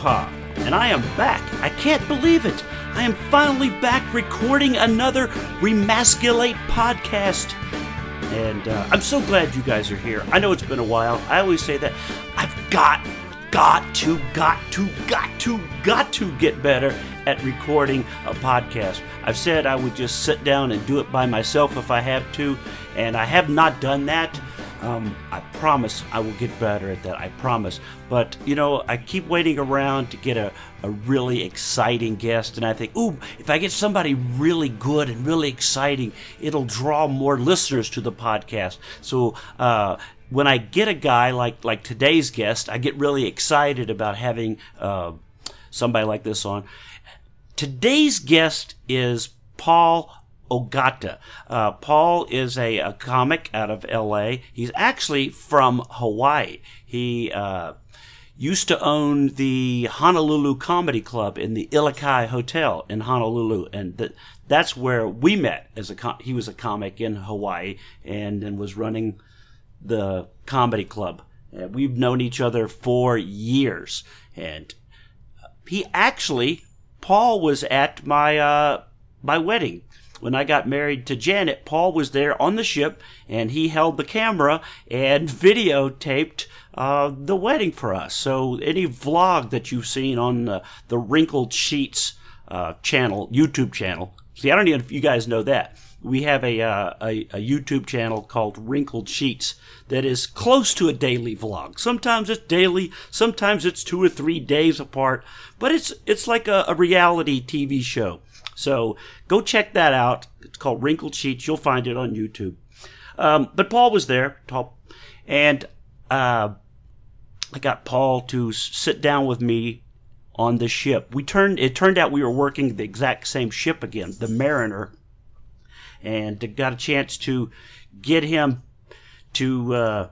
Aloha! And I am back. I can't believe it. I am finally back recording another Remasculate podcast. And uh, I'm so glad you guys are here. I know it's been a while. I always say that. I've got, got to, got to, got to, got to get better at recording a podcast. I've said I would just sit down and do it by myself if I have to, and I have not done that. Um, I promise I will get better at that. I promise. But, you know, I keep waiting around to get a, a really exciting guest, and I think, ooh, if I get somebody really good and really exciting, it'll draw more listeners to the podcast. So, uh, when I get a guy like, like today's guest, I get really excited about having uh, somebody like this on. Today's guest is Paul Ogata. Uh, Paul is a, a, comic out of L.A. He's actually from Hawaii. He uh, used to own the Honolulu Comedy Club in the Ilikai Hotel in Honolulu, and th- that's where we met. As a com- he was a comic in Hawaii, and then was running the comedy club. And we've known each other for years, and he actually Paul was at my uh, my wedding when I got married to Janet, Paul was there on the ship and he held the camera and videotaped uh, the wedding for us. So any vlog that you've seen on the, the Wrinkled Sheets uh, channel, YouTube channel, see, I don't even if you guys know that. We have a, uh, a, a YouTube channel called Wrinkled Sheets that is close to a daily vlog. Sometimes it's daily, sometimes it's two or three days apart, but it's it's like a, a reality TV show. So go check that out. It's called Wrinkled Sheets. You'll find it on YouTube. Um, but Paul was there, and uh, I got Paul to sit down with me on the ship. We turned. It turned out we were working the exact same ship again, the Mariner, and got a chance to get him to uh,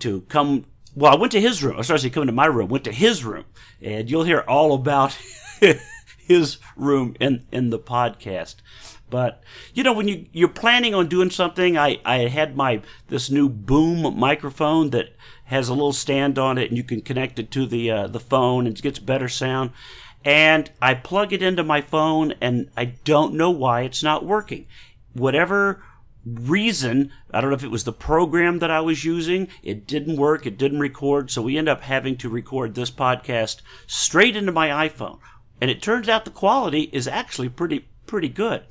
to come. Well, I went to his room. I started coming to my room. Went to his room, and you'll hear all about. his room in in the podcast. But you know, when you you're planning on doing something, I I had my this new boom microphone that has a little stand on it, and you can connect it to the uh, the phone, and it gets better sound. And I plug it into my phone, and I don't know why it's not working. Whatever reason, I don't know if it was the program that I was using, it didn't work, it didn't record, so we end up having to record this podcast straight into my iPhone and it turns out the quality is actually pretty pretty good.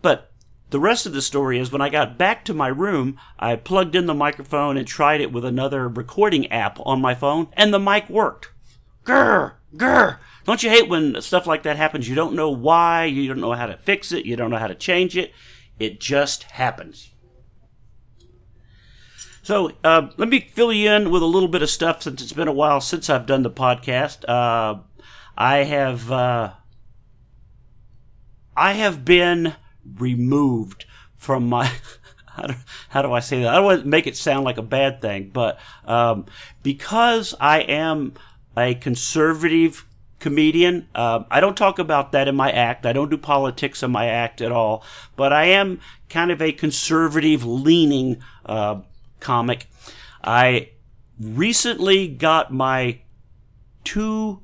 But the rest of the story is when I got back to my room, I plugged in the microphone and tried it with another recording app on my phone, and the mic worked. Grr, grr. Don't you hate when stuff like that happens? You don't know why, you don't know how to fix it, you don't know how to change it. It just happens. So uh, let me fill you in with a little bit of stuff since it's been a while since I've done the podcast. Uh, I have uh, I have been removed from my how do, how do I say that? I don't want to make it sound like a bad thing, but um, because I am a conservative comedian, uh, I don't talk about that in my act. I don't do politics in my act at all, but I am kind of a conservative leaning uh, comic. I recently got my two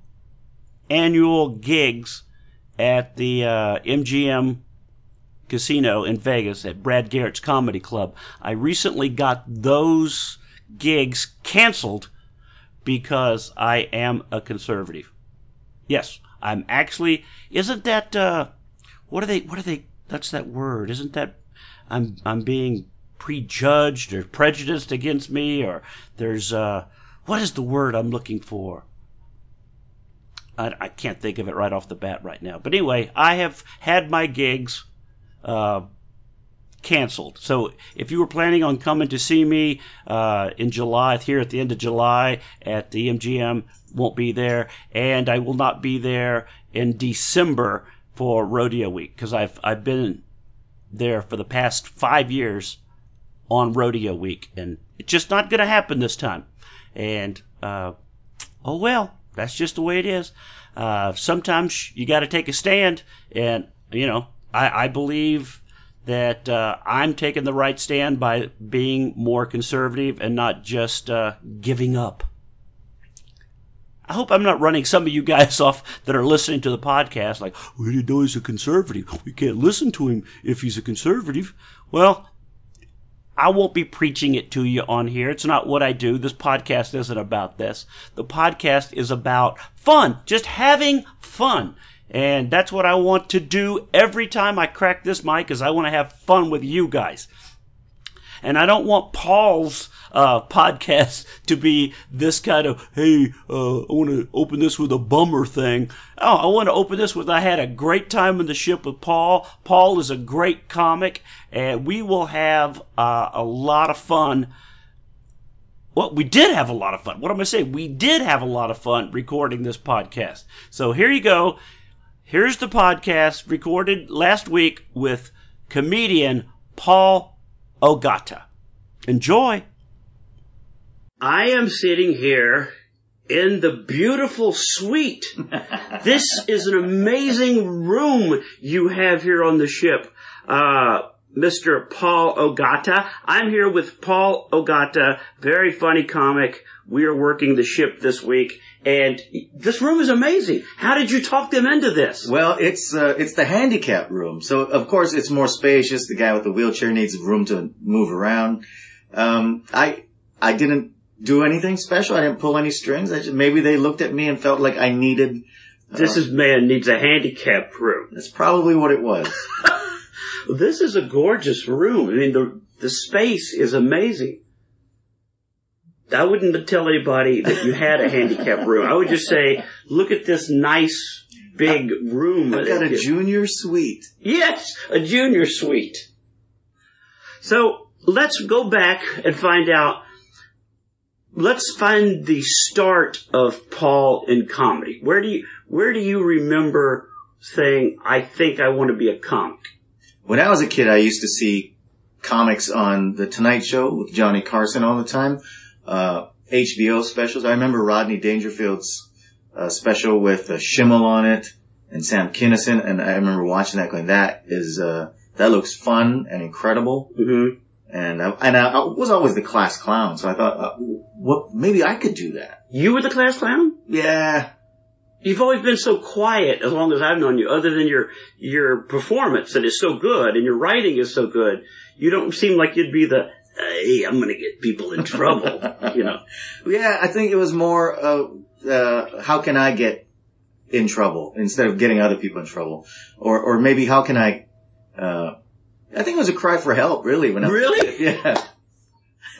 annual gigs at the uh, MGM Casino in Vegas at Brad Garrett's Comedy Club. I recently got those gigs canceled because I am a conservative. Yes, I'm actually. Isn't that uh, what are they? What are they? That's that word. Isn't that? I'm I'm being prejudged or prejudiced against me or there's uh, what is the word I'm looking for? I, I, can't think of it right off the bat right now. But anyway, I have had my gigs uh, canceled. So if you were planning on coming to see me uh, in July, here at the end of July at the MGM, won't be there, and I will not be there in December for Rodeo Week because I've I've been there for the past five years on Rodeo Week, and it's just not going to happen this time. And uh, oh well, that's just the way it is. Uh, sometimes you got to take a stand, and you know, I, I believe that uh, I'm taking the right stand by being more conservative and not just uh, giving up. I hope I'm not running some of you guys off that are listening to the podcast like, we didn't know he's a conservative. We can't listen to him if he's a conservative. Well, I won't be preaching it to you on here. It's not what I do. This podcast isn't about this. The podcast is about fun, just having fun. And that's what I want to do every time I crack this mic is I want to have fun with you guys. And I don't want Paul's uh, podcast to be this kind of, hey, uh, I want to open this with a bummer thing. Oh, I want to open this with, I had a great time in the ship with Paul. Paul is a great comic, and we will have uh, a lot of fun. Well, we did have a lot of fun. What am I saying? We did have a lot of fun recording this podcast. So here you go. Here's the podcast recorded last week with comedian Paul Ogata. Enjoy. I am sitting here in the beautiful suite. this is an amazing room you have here on the ship. Uh, Mr. Paul Ogata. I'm here with Paul Ogata, very funny comic. We are working the ship this week, and this room is amazing. How did you talk them into this? Well, it's uh, it's the handicap room, so of course it's more spacious. The guy with the wheelchair needs room to move around. Um, I I didn't do anything special. I didn't pull any strings. I just, maybe they looked at me and felt like I needed. Uh, this is man needs a handicap room. That's probably what it was. This is a gorgeous room. I mean, the the space is amazing. I wouldn't tell anybody that you had a handicap room. I would just say, look at this nice big room. I've got a junior suite. Yes, a junior suite. So let's go back and find out. Let's find the start of Paul in comedy. Where do you where do you remember saying, "I think I want to be a comic"? When I was a kid, I used to see comics on the Tonight Show with Johnny Carson all the time. Uh, HBO specials. I remember Rodney Dangerfield's uh, special with uh, Schimmel on it and Sam Kinison, and I remember watching that going, "That is uh, that looks fun and incredible." Mm-hmm. And I, and I, I was always the class clown, so I thought, uh, what maybe I could do that. You were the class clown. Yeah, You've always been so quiet as long as I've known you, other than your your performance that is so good and your writing is so good. You don't seem like you'd be the hey, I'm to get people in trouble, you know. yeah. I think it was more of uh, how can I get in trouble instead of getting other people in trouble, or or maybe how can I. Uh, I think it was a cry for help, really. When I Really? yeah.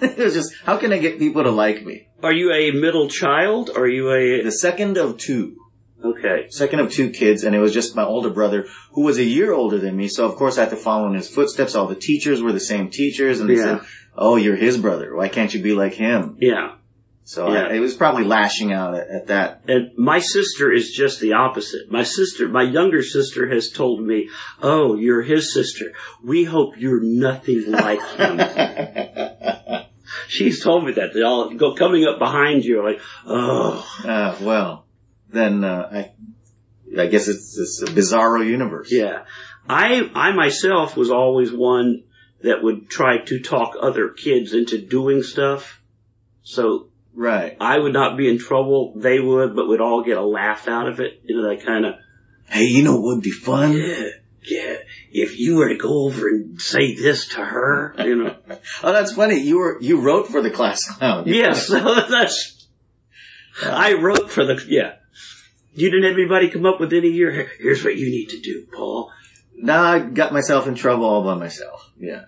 it was just how can I get people to like me? Are you a middle child? Are you a The second of two. okay? second of two kids, and it was just my older brother who was a year older than me. So of course I had to follow in his footsteps. All the teachers were the same teachers, and they Yeah. said, "Oh, you're his brother. Why can't you be like him?" Yeah. So Yeah. I, it was probably lashing out at, at that. And my sister is just the opposite. My sister, my younger sister has told me, "Oh, you're his sister. We hope you're nothing like him." She's told me that. They all go coming up behind you like, "Oh, uh, well, then uh, I, I guess it's, it's a bizarro universe. Yeah. I, I myself was always one that would try to talk other kids into doing stuff. So Right. I would not be in trouble. They would, but we'd all get a laugh out of it. You know, that kind of, Hey, you know what would be fun? yeah, yeah. If you were to go over and say this to her, you know. Oh, that's funny. You were you wrote for the class clown. yes, that's, I wrote for the, yeah. You didn't have anybody come up with any your, here's what you need to do, Paul. Now I got myself in trouble all by myself. Yeah.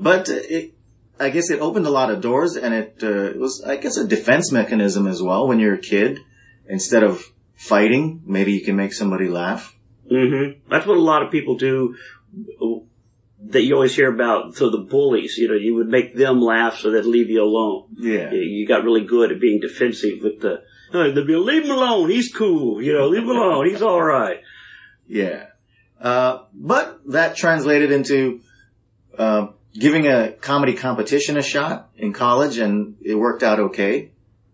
But uh, it, I guess it opened a lot of doors and it, uh, it was, I guess, a defense mechanism as well when you're a kid. Instead of fighting, maybe you can make somebody laugh. Mm-hmm. That's what a lot of people do. That you always hear about. So the bullies, you know, you would make them laugh so they'd leave you alone. Yeah. You- got really good at being defensive with the. Oh, they'd be, leave him alone. He's cool. You know, leave him alone. He's all right. Yeah. Uh, but that translated into, uh, giving a comedy competition a shot in college and it worked out okay.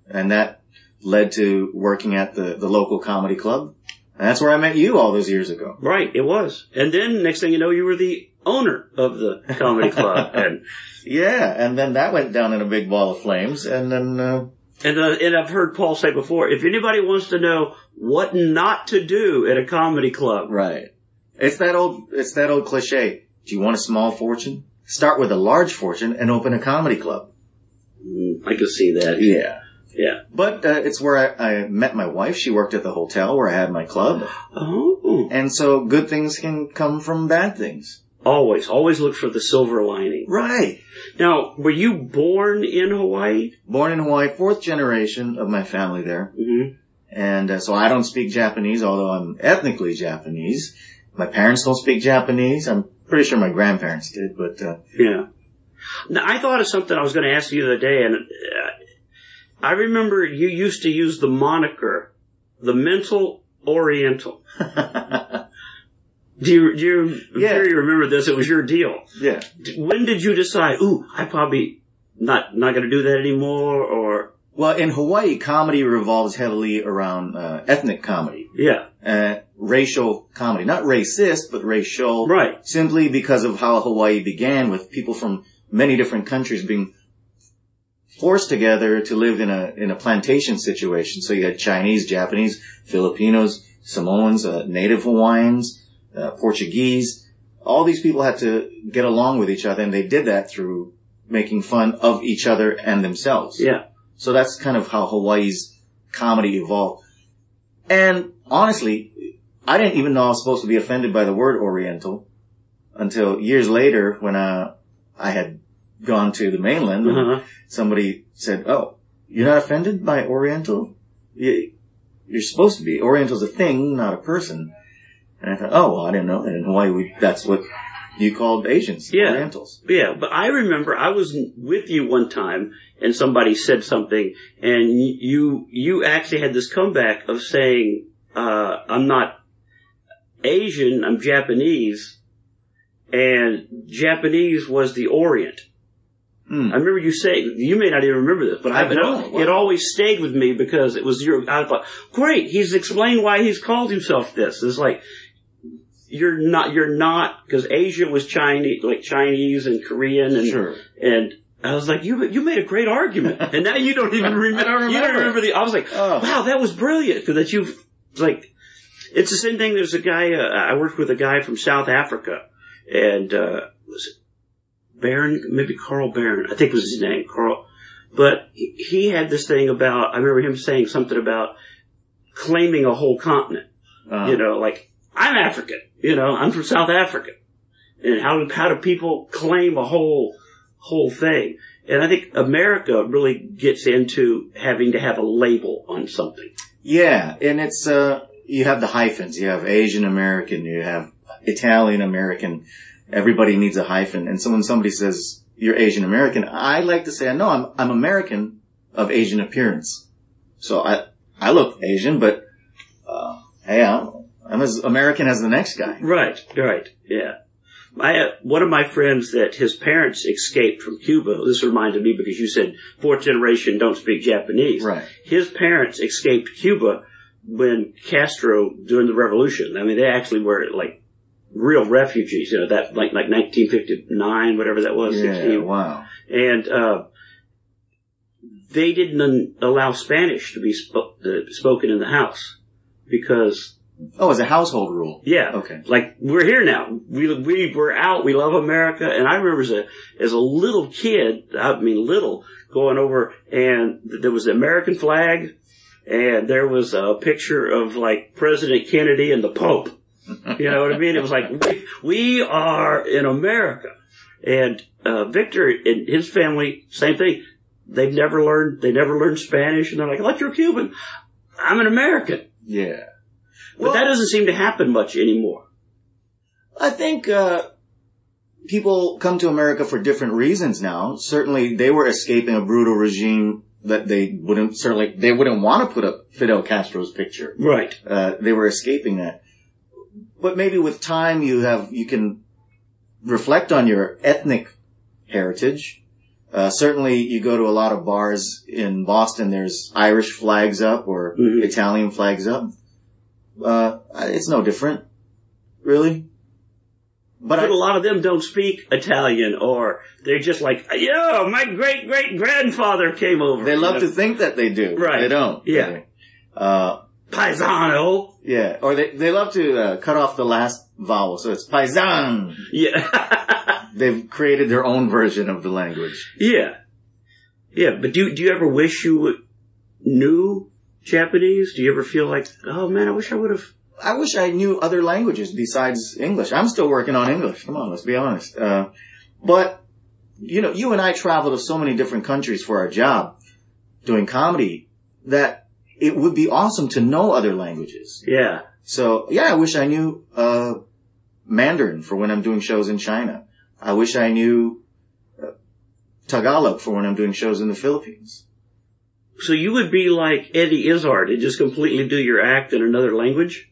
And that led to working at the, the local comedy club. And that's where I met you all those years ago. Right. It was. And then next thing you know, you were the owner of the comedy club, and Yeah, and then that went down in a big ball of flames, and then uh, and uh, and I've heard Paul say before, if anybody wants to know what not to do at a comedy club, right, it's that old it's that old cliche. Do you want a small fortune? Start with a large fortune and open a comedy club. Mm, I can see that. Yeah, Yeah. but uh, it's where I, I met my wife. She worked at the hotel where I had my club, Oh, and so good things can come from bad things. always, always look for the silver lining. Right. Now, were you born in Hawaii? Born in Hawaii, fourth generation of my family there. hmm And uh, so I don't speak Japanese, although I'm ethnically Japanese. My parents don't speak Japanese. I'm pretty sure my grandparents did, but uh, Yeah. Now, I thought of something I was going to ask you the other day, and uh, I remember you used to use the moniker, the mental Oriental. Do you, do you, Yeah. sure you remember this? It was your deal. yeah. When did you decide, ooh, I probably not, not going to do that anymore, or, Well, in Hawaii, comedy revolves heavily around uh, ethnic comedy, yeah, uh, racial comedy, not racist, but racial. right, Simply because of how Hawaii began, with people from many different countries being forced together to live in a in a plantation situation. So you had Chinese, Japanese, Filipinos, Samoans, uh, Native Hawaiians, uh, Portuguese. All these people had to get along with each other, and they did that through making fun of each other and themselves. yeah, So that's kind of how Hawaii's comedy evolved. And honestly, I didn't even know I was supposed to be offended by the word Oriental until years later when uh, I had gone to the mainland and uh-huh. somebody said, "Oh, you're not offended by Oriental? You, you're supposed to be. Oriental's a thing, not a person." And I thought, "Oh, well, I didn't know that in Hawaii we, that's what you called Asians, Yeah. Orientals." Yeah, but I remember I was with you one time and somebody said something and you, you actually had this comeback of saying, uh, I'm not Asian, I'm Japanese. And Japanese was the Orient. Hmm. I remember you saying, you may not even remember this, but I I, don't. it always stayed with me because it was your, I thought, great, he's explained why he's called himself this. It's like, you're not, you're not, because Asia was Chinese, like Chinese and Korean and, Sure. and I was like, you, you made a great argument. And now you don't even remember, don't you don't remember. remember the, I was like, Oh. wow, that was brilliant. Because that you've, like, it's the same thing. There's a guy, uh, I worked with a guy from South Africa and, uh, was it Baron, maybe Carl Baron. I think was his name, Carl. But he- had this thing about, I remember him saying something about claiming a whole continent. Uh, You know, like, I'm African, you know, I'm from South Africa. And how, do- how do people claim a whole, whole thing? And I think America really gets into having to have a label on something. Yeah, and it's uh you have the hyphens. You have Asian American, you have Italian American. Everybody needs a hyphen. And so when somebody says you're Asian American, I like to say no, I'm I'm American of Asian appearance. So I I look Asian, but uh hey, I'm, I'm as American as the next guy. Right, right, yeah. I, uh, one of my friends that his parents escaped from Cuba, this reminded me because you said fourth generation don't speak Japanese. Right. His parents escaped Cuba when Castro, during the revolution, I mean, they actually were like real refugees, you know, that like, like 1959, whatever that was, Yeah, 16. wow. And, uh, they didn't un- allow Spanish to be uh, spoken in the house because Oh, it's a household rule. yeah. Okay. Like we're here now. We we were out. We love America. And I remember as a as a little kid, I mean little, going over and there was the American flag, and there was a picture of like President Kennedy and the Pope. You know what I mean? It was like we, we are in America. And uh, Victor and his family, same thing. They've never learned. They never learned Spanish, and they're like, "Like you're Cuban. I'm an American." Yeah. But that doesn't seem to happen much anymore. I think uh, people come to America for different reasons now. Certainly, they were escaping a brutal regime that they wouldn't certainly they wouldn't want to put up Fidel Castro's picture. Right. Uh, they were escaping that. But maybe with time, you have you can reflect on your ethnic heritage. Uh, certainly, you go to a lot of bars in Boston. There's Irish flags up or Mhm. Italian flags up. Uh, it's no different, really. But But a I, lot of them don't speak Italian, or they're just like, "Yo, my great great grandfather came over." they love You to think that they do. Right. They don't. Yeah. They- Uh, paisano. yeah. Or they, they love to uh, cut off the last vowel. So it's paisan. Yeah, They've created their own version of the language. yeah, yeah. But do do you ever wish you knew Japanese? Do you ever feel like, oh man, I wish I would have? I wish I knew other languages besides English. I'm still working on English. Come on, let's be honest. Uh, but, you know, you and I travel to so many different countries for our job doing comedy that it would be awesome to know other languages. Yeah, So, yeah, I wish I knew, uh, Mandarin for when I'm doing shows in China. I wish I knew uh, Tagalog for when I'm doing shows in the Philippines. so you would be like Eddie Izzard and just completely do your act in another language.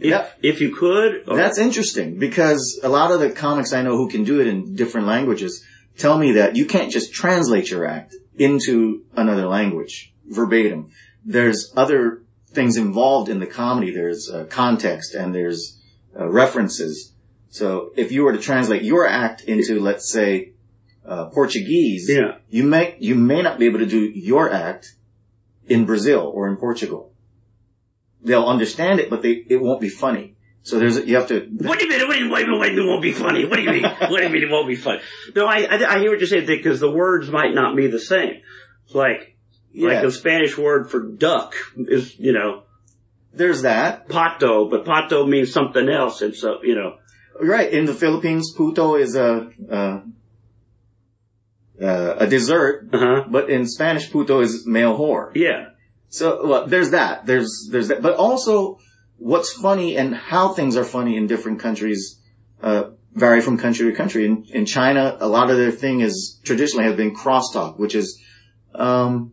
If, Yep. if you could, or- That's interesting because a lot of the comics I know who can do it in different languages tell me that you can't just translate your act into another language verbatim. There's other things involved in the comedy. There's uh, context and there's uh, references. So if you were to translate your act into, let's say, uh, Portuguese, yeah. you may you may not be able to do your act in Brazil or in Portugal. They'll understand it, but they it won't be funny. So there's you have to What do you mean? What do you, what do you mean? It won't be funny. What do you mean? what do you mean it won't be funny? No, I, I, I hear what you're saying because the words might not be the same. Like, like the Spanish word for duck is, you know, there's that. pato, but pato means something else. And so, you know, Right. In the Philippines, puto is a, uh, uh, a dessert, uh huh. but in Spanish, puto is male whore. Yeah. So, well, there's that. There's, there's that. But also, what's funny and how things are funny in different countries, uh, vary from country to country. In, in China, a lot of their thing is traditionally has been crosstalk, which is, um,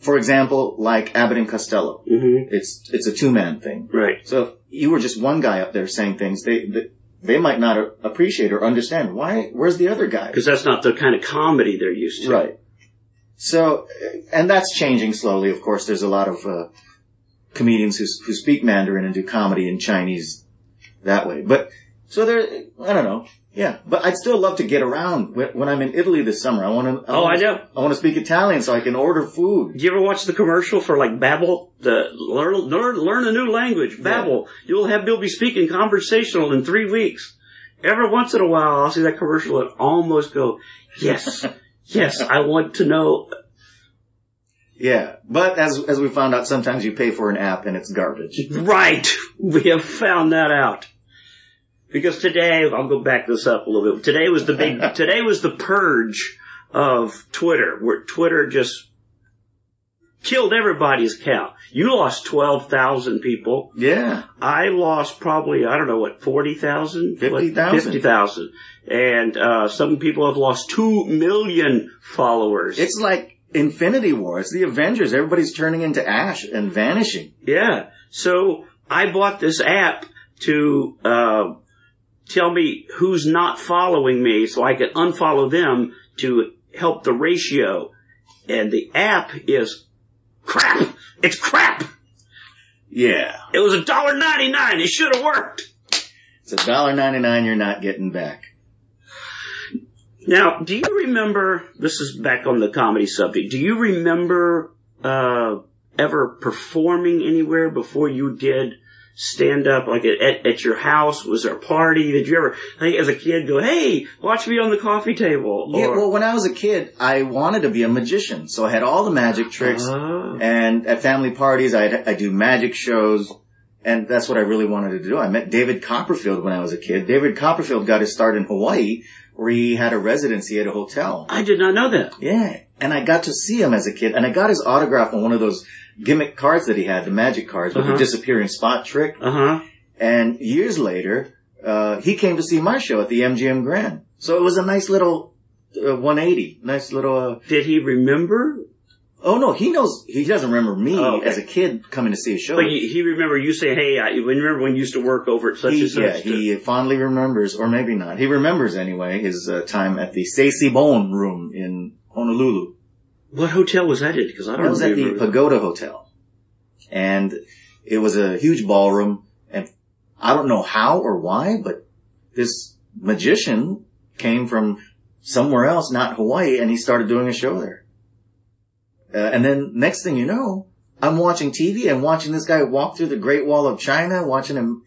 for example, like Abbott and Costello. hmm It's, it's a two-man thing. Right. So if you were just one guy up there saying things, they, they, they might not appreciate or understand. Why, where's the other guy? Because that's not the kind of comedy they're used to. Right. So, and that's changing slowly. Of course, there's a lot of uh, comedians who who speak Mandarin and do comedy in Chinese that way. But so there, I don't know. Yeah, but I'd still love to get around when, when I'm in Italy this summer. I want to. Oh, I know. I want to speak Italian so I can order food. Do you ever watch the commercial for like Babbel? The learn learn learn a new language. Babbel. You'll have you'll be speaking conversational in three weeks. Every once in a while, I'll see that commercial and almost go, yes, yes, I want to know. Yeah, but as as we found out, sometimes you pay for an app and it's garbage. Right, we have found that out. Because today, I'll go back this up a little bit. Today was the big. today was the purge of Twitter, where Twitter just killed everybody's account. You lost twelve thousand people. Yeah, I lost probably, I don't know what, 40,000? 50,000. 50,000. And, uh, some people have lost 2 million followers. it's like Infinity War. It's the Avengers. Everybody's turning into ash and vanishing. yeah. So, I bought this app to, uh, tell me who's not following me so I could unfollow them to help the ratio. And the app is crap. It's crap. Yeah. It was a dollar ninety nine. It should have worked. It's a dollar ninety nine you're not getting back. Now, do you remember? This is back on the comedy subject. Do you remember uh, ever performing anywhere before you did stand up, like at, at your house? Was there a party? Did you ever, as a kid, go, "Hey, watch me on the coffee table"? Yeah, well, when I was a kid, I wanted to be a magician, so I had all the magic tricks. Ah. And at family parties, I I do magic shows, and that's what I really wanted to do. I met David Copperfield when I was a kid. David Copperfield got his start in Hawaii, where he had a residency at a hotel. I did not know that. Yeah, and I got to see him as a kid, and I got his autograph on one of those gimmick cards that he had, the magic cards with Uh-huh. the disappearing spot trick. Uh huh. And years later, uh, he came to see my show at the MGM Grand. So it was a nice little uh, 180. Nice little. Uh, Did he remember? oh no, he knows. He doesn't remember me Oh, okay. as a kid coming to see a show. But he, he remember you saying, "Hey, I remember when you used to work over at such He- and such." yeah, he fondly remembers, or maybe not. He remembers anyway his uh, time at the Stacey Bone Room in Honolulu. What hotel was that in? Because I don't That was at the remember. Pagoda Hotel. And it was a huge ballroom, and I don't know how or why, but this magician came from somewhere else, not Hawaii, and he started doing a show there. Uh, and then next thing you know, I'm watching TV and watching this guy walk through the Great Wall of China, watching him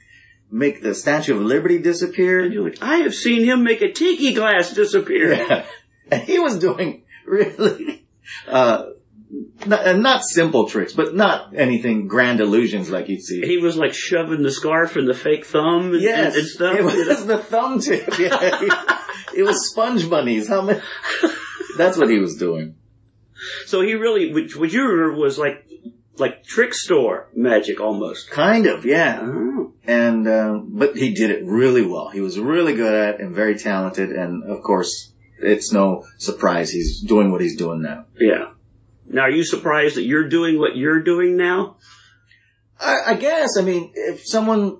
make the Statue of Liberty disappear. And you're like, I have seen him make a tiki glass disappear. Yeah. And he was doing really, uh, not, uh, not simple tricks, but not anything grand illusions like you'd see. He was like shoving the scarf in the fake thumb and, Yes, and, and stuff. it you know? was the thumb tip. Yeah, it was sponge bunnies. How many? That's what he was doing. So he really, which, what you remember was like, like trick store magic almost. Kind of, yeah. Oh. And um, but he did it really well. He was really good at it and very talented. And of course, it's no surprise he's doing what he's doing now. Yeah. Now, are you surprised that you're doing what you're doing now? I, I guess. I mean, if someone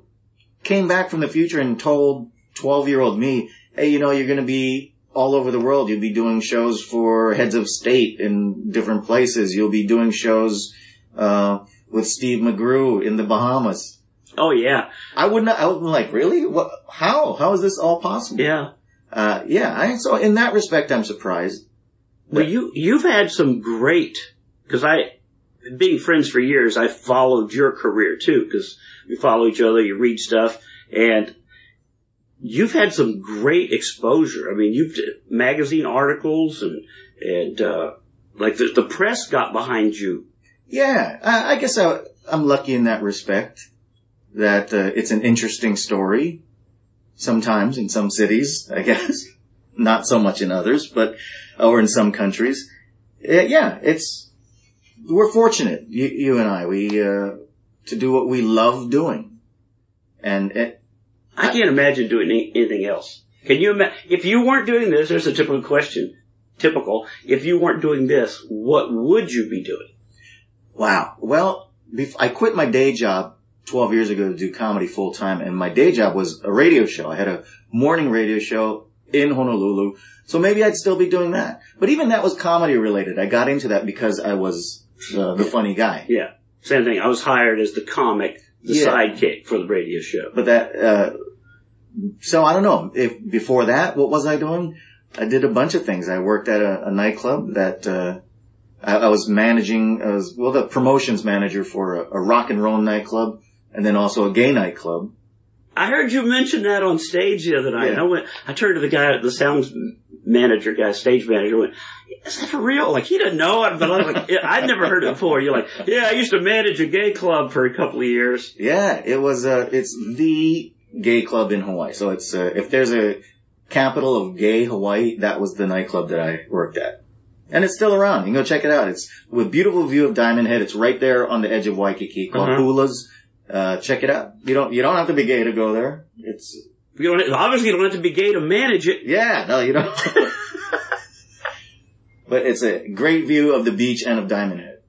came back from the future and told twelve-year-old me, "Hey, you know, you're going to be all over the world. You'll be doing shows for heads of state in different places. You'll be doing shows uh, with Steve McGrew in the Bahamas." Oh yeah, I wouldn't. I would be like, really? What? How? How is this all possible? yeah. Uh, yeah. I, so in that respect, I'm surprised. Well, you you've had some great because I, being friends for years, I followed your career too because we follow each other. You read stuff, and you've had some great exposure. I mean, you've magazine articles and and uh, like the, the press got behind you. Yeah, I, I guess I, I'm lucky in that respect. That uh, it's an interesting story. Sometimes in some cities, I guess, not so much in others, but or in some countries. Uh, yeah, it's we're fortunate, you, you and I, we uh, to do what we love doing, and it, I can't imagine doing any- anything else. Can you imagine if you weren't doing this? There's a typical question. Typical. If you weren't doing this, what would you be doing? Wow. Well, bef- I quit my day job 12 years ago to do comedy full time, and my day job was a radio show. I had a morning radio show in Honolulu, so maybe I'd still be doing that. But even that was comedy related. I got into that because I was uh, the funny guy. Yeah, same thing. I was hired as the comic, the Yeah. sidekick for the radio show. But that, uh, so I don't know. If before that, what was I doing? I did a bunch of things. I worked at a, a nightclub that, uh, I, I was managing, I was, well, the promotions manager for a, a rock and roll nightclub and then also a gay nightclub. I heard you mention that on stage the other night. Yeah. I went, I turned to the guy, the sound manager guy, stage manager, went, is that for real? Like, he didn't know it, but I was like, yeah, I'd never heard it before. You're like, yeah, I used to manage a gay club for a couple of years. Yeah, it was, uh, it's the gay club in Hawaii. So it's, uh, if there's a capital of gay Hawaii, that was the nightclub that I worked at. And it's still around. You can go check it out. It's with beautiful view of Diamond Head. It's right there on the edge of Waikiki called Uh-huh. Hula's. Uh, check it out. You don't, you don't have to be gay to go there. It's, You don't, obviously, you don't have to be gay to manage it. yeah, no, you don't. but it's a great view of the beach and of Diamond Head.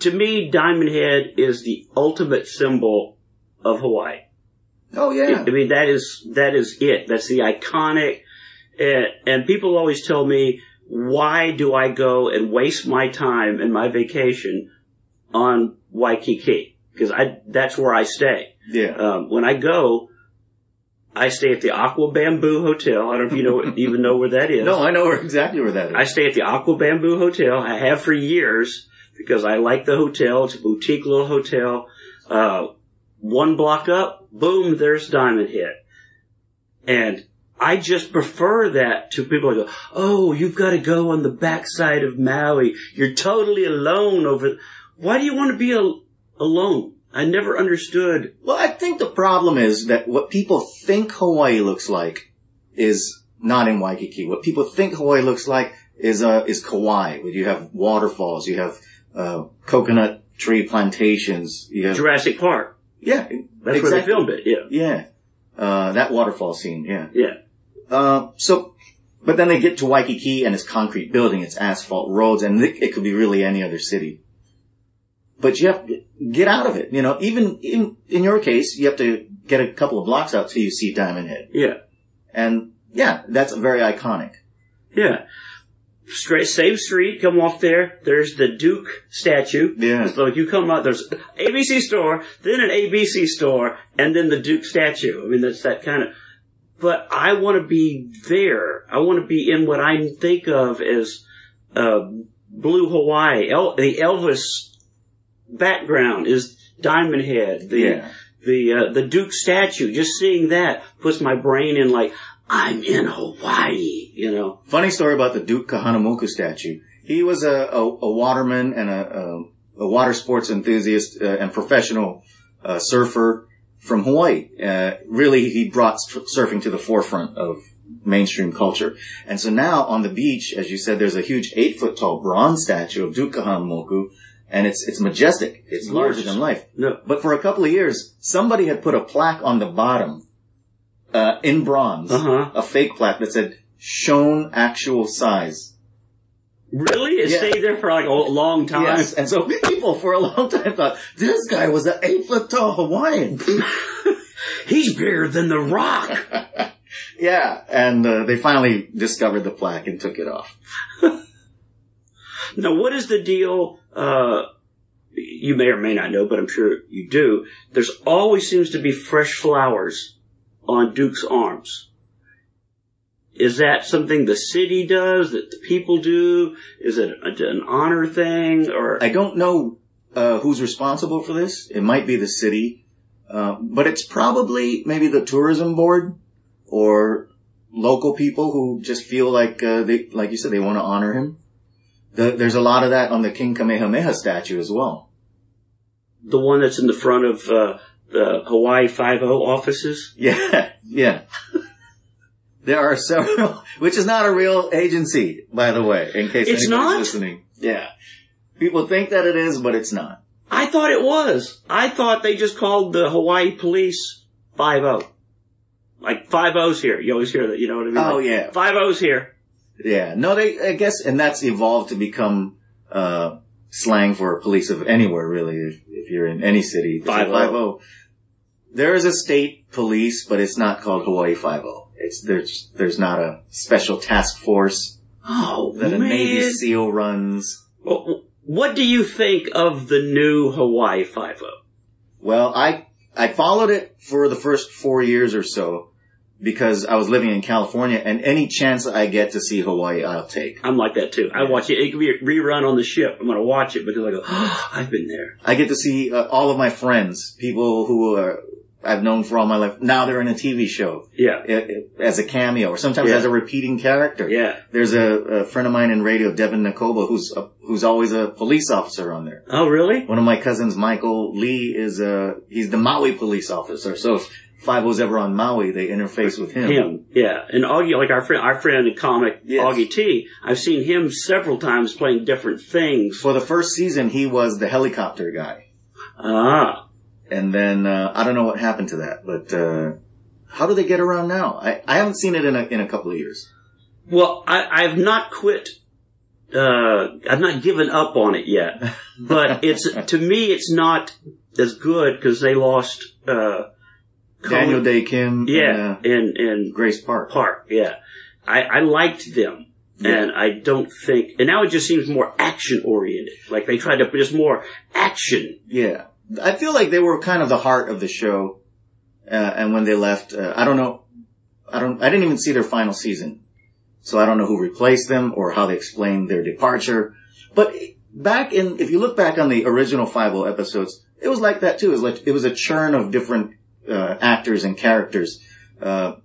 To me, Diamond Head is the ultimate symbol of Hawaii. Oh yeah. I mean, that is, that is it. That's the iconic, and, and people always tell me, why do I go and waste my time and my vacation on Waikiki? Because I, that's where I stay. Yeah. Um, when I go, I stay at the Aqua Bamboo Hotel. I don't know if you know, even know where that is. No, I know where, exactly where that is. I stay at the Aqua Bamboo Hotel. I have for years because I like the hotel. It's a boutique little hotel. Uh, one block up, boom, there's Diamond Head. And I just prefer that to people who go, oh, you've got to go on the backside of Maui. You're totally alone over. Why do you want to be al- alone? I never understood. Well, I think the problem is that what people think Hawaii looks like is not in Waikiki. What people think Hawaii looks like is uh is Kauai, where you have waterfalls, you have uh coconut tree plantations, you have Jurassic Park. yeah, That's where they filmed it. Yeah. Yeah, uh that waterfall scene. Yeah. Yeah. Uh, so, but then they get to Waikiki and it's concrete building, it's asphalt roads, and it, it could be really any other city. But you have to get out of it. You know, even in in your case, you have to get a couple of blocks out till you see Diamond Head. Yeah. And yeah, that's very iconic. Yeah. Straight, same street, come off there. There's the Duke statue. Yeah. So you come out, there's ABC store, then an ABC store, and then the Duke statue. I mean, that's that kind of, but I want to be there. I want to be in what I think of as uh, Blue Hawaii. El- the Elvis background is Diamond Head. The Yeah. the uh, the Duke statue. Just seeing that puts my brain in like I'm in Hawaii. You know. Funny story about the Duke Kahanamoku statue. He was a, a, a waterman and a, a, a water sports enthusiast uh, and professional uh, surfer from Hawaii. Uh, really, he brought surfing to the forefront of mainstream culture. And so now on the beach, as you said, there's a huge eight foot tall bronze statue of Duke Kahanamoku, and it's it's majestic. It's larger than life. No. But for a couple of years, somebody had put a plaque on the bottom, uh, in bronze, Uh huh. a fake plaque that said "shown actual size." Really? It Yeah. stayed there for like a long time. Yes, and so people for a long time thought this guy was an eight foot tall Hawaiian. He's bigger than the Rock. yeah, and uh, they finally discovered the plaque and took it off. Now, what is the deal? Uh, you may or may not know, but I'm sure you do. There's always seems to be fresh flowers on Duke's arms. Is that something the city does that the people do? Is it an honor thing or? I don't know uh, who's responsible for this. It might be the city, uh, but it's probably maybe the tourism board or local people who just feel like uh, they, like you said, they want to honor him. The, there's a lot of that on the King Kamehameha statue as well. the one that's in the front of uh, the Hawaii Five O offices? Yeah, yeah. There are several, which is not a real agency, by the way, in case It's anybody's not? listening. Yeah. People think that it is, but it's not. I thought it was. I thought they just called the Hawaii Police Five O. Like five O's here. You always hear that. You know what I mean? Oh, Like, yeah. Five O's here. Yeah. No, they, I guess, and that's evolved to become, uh, slang for police of anywhere, really, if, if you're in any city. There's a 5-0. 5-0. There is a state police, but it's not called Hawaii 5-0. It's, there's, there's not a special task force Oh that a! Navy SEAL runs. Well, What do you think of the new Hawaii Five O? Well, I I followed it for the first four years or so because I was living in California, and any chance I get to see Hawaii, I'll take. I'm like that too. I watch it. It could be a rerun on the ship. I'm going to watch it because I go, oh, I've been there. I get to see uh, all of my friends, people who are I've known for all my life. Now they're in a TV show Yeah. i- i- as a cameo, or sometimes Yeah. as a repeating character. Yeah. There's a, a friend of mine in radio, Devin Nakoba, who's a, who's always a police officer on there. Oh, really? One of my cousins, Michael Lee, is a he's the Maui police officer. So Five O's ever on Maui, they interface with him. Him, yeah, and Augie, like our friend, our friend in comic, Yes. Augie T. I've seen him several times playing different things. For the first season, he was the helicopter guy. Ah, And then, uh, I don't know what happened to that, but, uh, how do they get around now? I, I haven't seen it in a, in a couple of years. well, I, I've not quit. Uh, I've not given up on it yet, but it's to me, it's not as good because they lost. Uh, Daniel Dae Kim. yeah, and, uh, and and Grace Park. Park, yeah. I, I liked them. Yeah. And I don't think, and now it just seems more action oriented. Like they tried to put just more action. Yeah. I feel like they were kind of the heart of the show. Uh, and when they left, uh, I don't know. I don't, I didn't even see their final season. So I don't know who replaced them or how they explained their departure. But back in, if you look back on the original 5 episodes, it was like that too. It was like, it was a churn of different, uh, actors and characters. Uh,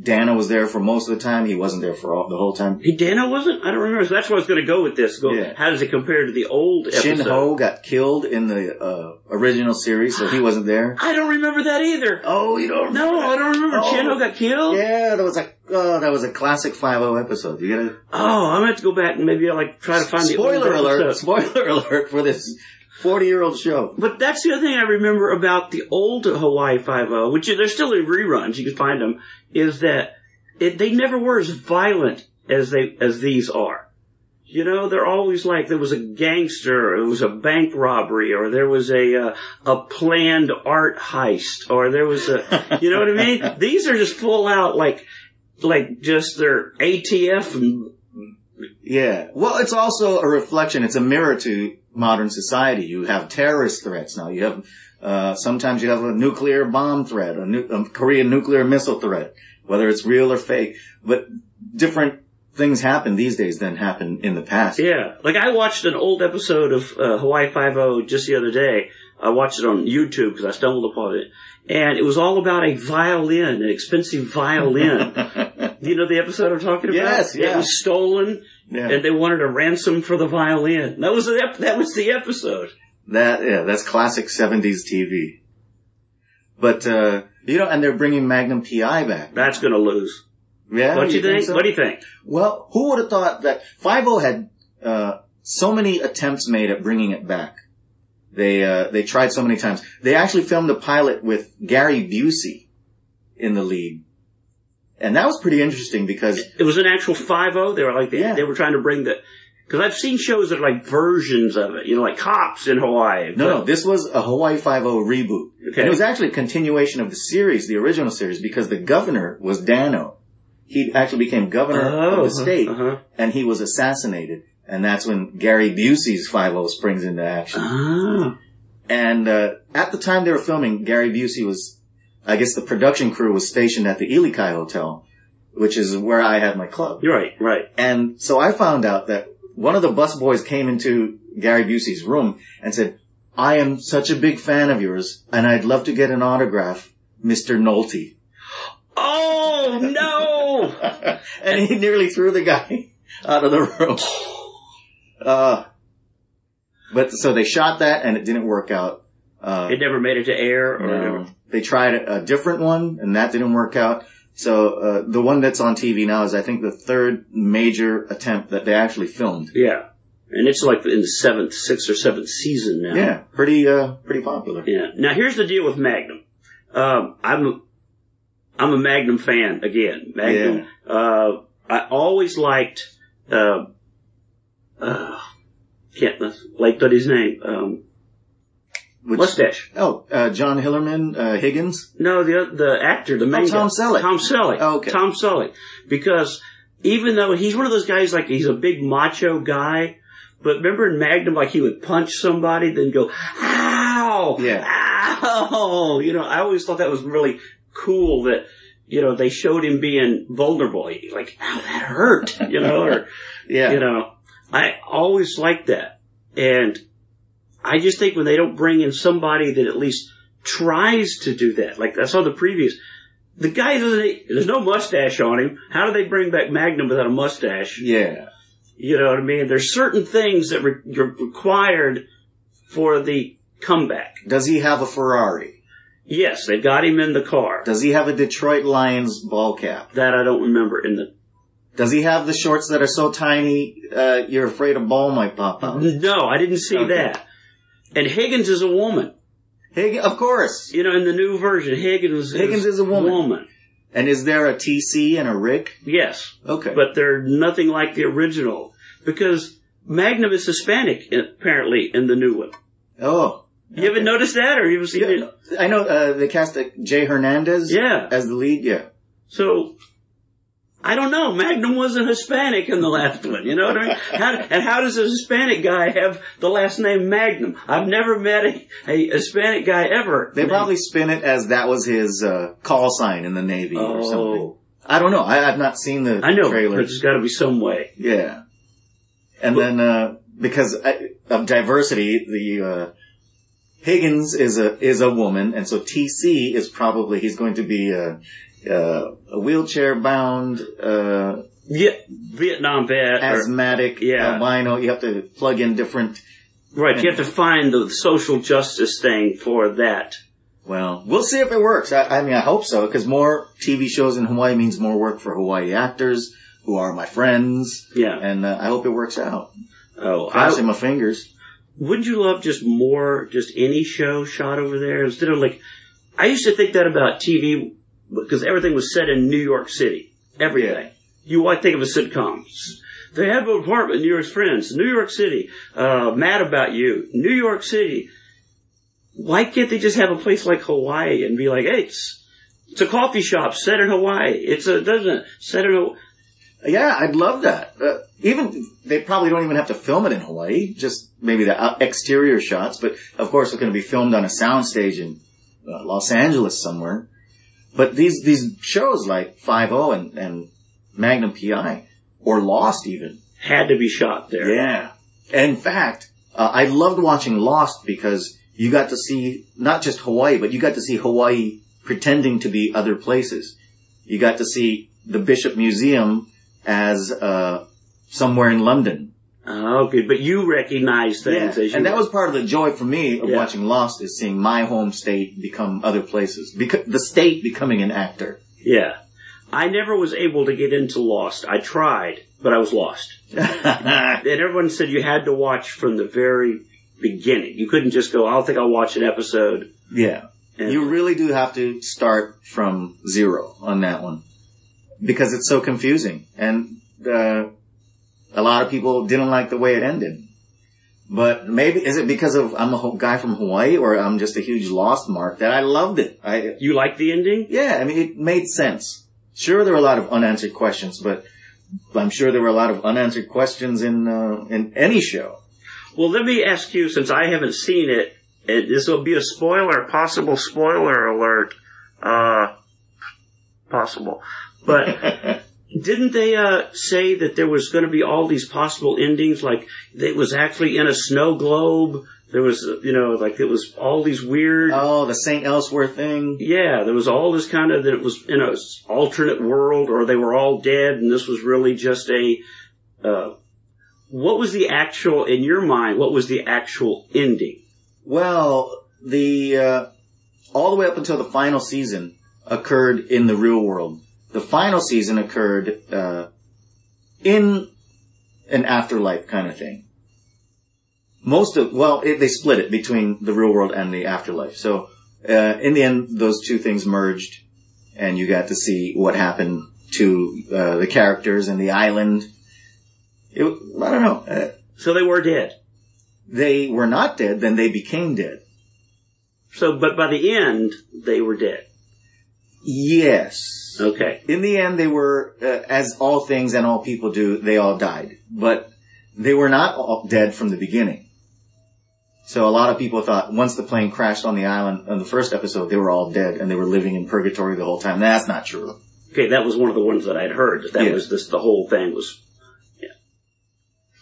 Dana was there for most of the time. He wasn't there for all, the whole time. Hey, Dana wasn't? I don't remember. So that's where I was going to go with this. Go, Yeah. How does it compare to the old Chin episode? Ho got killed in the, uh, original series, so he wasn't there. I don't remember that either. Oh, you don't No, I don't remember. Oh. Chin Ho got killed. Yeah, that was a oh, that was a classic five O episode. You gotta Oh, I'm going to have to go back and maybe I'll like try to find the spoiler alert, episode. spoiler alert for this 40 year old show. But that's the other thing I remember about the old Hawaii Five O, which they're still in reruns. You can find them. Is that it, they never were as violent as they as these are. You know, they're always like there was a gangster, or it was a bank robbery, or there was a uh, a planned art heist, or there was a, you know what I mean? These are just full out like like just their ATF and Yeah. Well, it's also a reflection. It's a mirror to modern society. You have terrorist threats now. You have, uh, sometimes you have a nuclear bomb threat, a, nu- a Korean nuclear missile threat. whether it's real or fake. But different things happen these days than happened in the past. Yeah, like I watched an old episode of uh, Hawaii Five O just the other day. I watched it on YouTube because I stumbled upon it, and it was all about a violin, an expensive violin. you know the episode I'm talking about? Yes, yeah. It was stolen, Yeah. and they wanted a ransom for the violin. That was the ep- that was the episode. That yeah, that's classic '70s TV. But uh, you know, and they're bringing Magnum PI back. That's gonna lose. Yeah, What do you think? so? What do you think? Well, who would have thought that Five O had uh, so many attempts made at bringing it back? They uh, they tried so many times. They actually filmed a pilot with Gary Busey in the lead, and that was pretty interesting because It was an actual Five O. They were like they, Yeah. they were trying to bring the. Because I've seen shows that are like versions of it, you know, like Cops in Hawaii. no, no, this was a Hawaii Five O reboot, Okay. and it was actually a continuation of the series, the original series, because the governor was Danno. He actually became governor of Oh, the state, uh-huh. and he was assassinated, and that's when Gary Busey's Five O springs into action. Ah. And uh, at the time they were filming, Gary Busey was, I guess the production crew was stationed at the Ilikai Hotel, which is where I had my club. You're right, right. And so I found out that one of the busboys came into Gary Busey's room and said, I am such a big fan of yours, and I'd love to get an autograph, Mr. Nolte. Oh no! and he nearly threw the guy out of the room. Uh, but so they shot that and it didn't work out. Uh, it never made it to air, or No. They tried a, a different one, and that didn't work out. So uh, the one that's on TV now is, I think, the third major attempt that they actually filmed. yeah. And it's like in the seventh, sixth or seventh season now. Yeah, pretty, uh, pretty popular. Yeah. Now here's the deal with Magnum. Um, I'm I'm a Magnum fan again. Magnum. Uh, I always liked. Uh, uh, can't like what his name. Um, Which, mustache. Oh, uh, John Hillerman, uh, Higgins. No, the the actor, the main Oh, Tom guy. Selleck. Tom Selleck. Oh, okay. Tom Selleck. Because even though he's one of those guys, like he's a big macho guy, but remember in Magnum, like he would punch somebody, then go, ow, Yeah. ow. You know, I always thought that was really cool that, you know, they showed him being vulnerable. Like, ow, that hurt, you know, or, Yeah. you know, I always liked that. And I just think when they don't bring in somebody that at least tries to do that, like I saw the previous, the guy doesn't, there's no mustache on him. How do they bring back Magnum without a mustache? Yeah. You know what I mean? There's certain things that re- are required for the comeback. Does he have a Ferrari? Yes, they got him in the car. Does he have a Detroit Lions ball cap? That I don't remember in the, Does he have the shorts that are so tiny, uh, you're afraid a ball might pop out? no, I didn't see Okay. that. And Higgins is a woman. Hig- of course. You know, in the new version, Higgins, Higgins is a woman. And is there a TC and a Rick? Yes, Okay. but they're nothing like the original because Magnum is Hispanic apparently in the new one. oh. You haven't noticed that, or you've seen Yeah, it? I know, uh, they cast uh, Jay Hernandez Yeah. as the lead, yeah. So I don't know. Magnum wasn't Hispanic in the last one. You know what I mean? How, and how does a Hispanic guy have the last name Magnum? I've never met a, a Hispanic guy ever. They probably spin it as that was his, uh, call sign in the Navy or something. Oh, I don't know. I, I've not seen the I know. But there's got to be some way. Yeah. And then, uh, because I, of diversity, the, uh, Higgins is a, is a woman, and so TC is probably, he's going to be a, uh, a wheelchair bound, uh, Yeah, Vietnam vet. or- asthmatic yeah. albino. You have to plug in different, right. You have to find the social justice thing for that. well, we'll see if it works. I, I mean, I hope so, because more TV shows in Hawaii means more work for Hawaii actors who are my friends, Yeah. and uh, I hope it works out. Oh, Crossing I, my fingers. wouldn't you love just more, just any show shot over there instead of like, I used to think that about TV because everything was set in New York City. Everything. You might think of a sitcom. They have an apartment, New York's Friends, New York City, uh, Mad About You, New York City. Why can't they just have a place like Hawaii and be like, hey, it's, it's a coffee shop set in Hawaii. It's a, doesn't? Set in Hawaii. Yeah, I'd love that. Uh, even they probably don't even have to film it in Hawaii, just maybe the exterior shots. But of course, it's going to be filmed on a soundstage in uh, Los Angeles somewhere. But these these shows like Five O and, and Magnum PI or Lost even. Had to be shot there. Yeah. In fact, uh, I loved watching Lost because you got to see not just Hawaii, but you got to see Hawaii pretending to be other places. You got to see the Bishop Museum as uh, somewhere in London. Oh, good. But you recognize things as you and that was part of the joy for me of Yeah. watching Lost is seeing my home state become other places. Because the state becoming an actor. Yeah. I never was able to get into Lost. I tried, but I was lost. And everyone said you had to watch from the very beginning. You couldn't just go, I don't think I'll watch an episode. yeah. And- You really do have to start from zero on that one. Because it's so confusing. And, uh, a lot of people didn't like the way it ended. But maybe, is it because of, I'm a guy from Hawaii or I'm just a huge Lost mark that I loved it. I, You like the ending? Yeah, I mean, it made sense. Sure, there were a lot of unanswered questions, but I'm sure there were a lot of unanswered questions in uh, in any show. Well, let me ask you, since I haven't seen it, and this will be a spoiler, possible spoiler alert, uh, possible. But didn't they uh, say that there was going to be all these possible endings? Like it was actually in a snow globe. There was, you know, like it was all these weird. oh, the Saint Elsewhere thing. Yeah, there was all this kind of that it was in an alternate world, or they were all dead, and this was really just a. Uh, what was the actual, in your mind? What was the actual ending? Well, the uh, all the way up until the final season occurred in the real world. The final season occurred uh, in an afterlife kind of thing. Most of well, it, they split it between the real world and the afterlife. So uh, in the end, those two things merged, and you got to see what happened to uh, the characters and the island. It, I don't know. Uh, So they were dead. they were not dead, then they became dead. So, but by the end, they were dead. Yes. Okay. In the end, they were, uh, as all things and all people do, they all died. But they were not all dead from the beginning. So a lot of people thought once the plane crashed on the island on the first episode, they were all dead and they were living in purgatory the whole time. That's not true. Okay, that was one of the ones that I'd heard. That Yeah. was this. The whole thing was.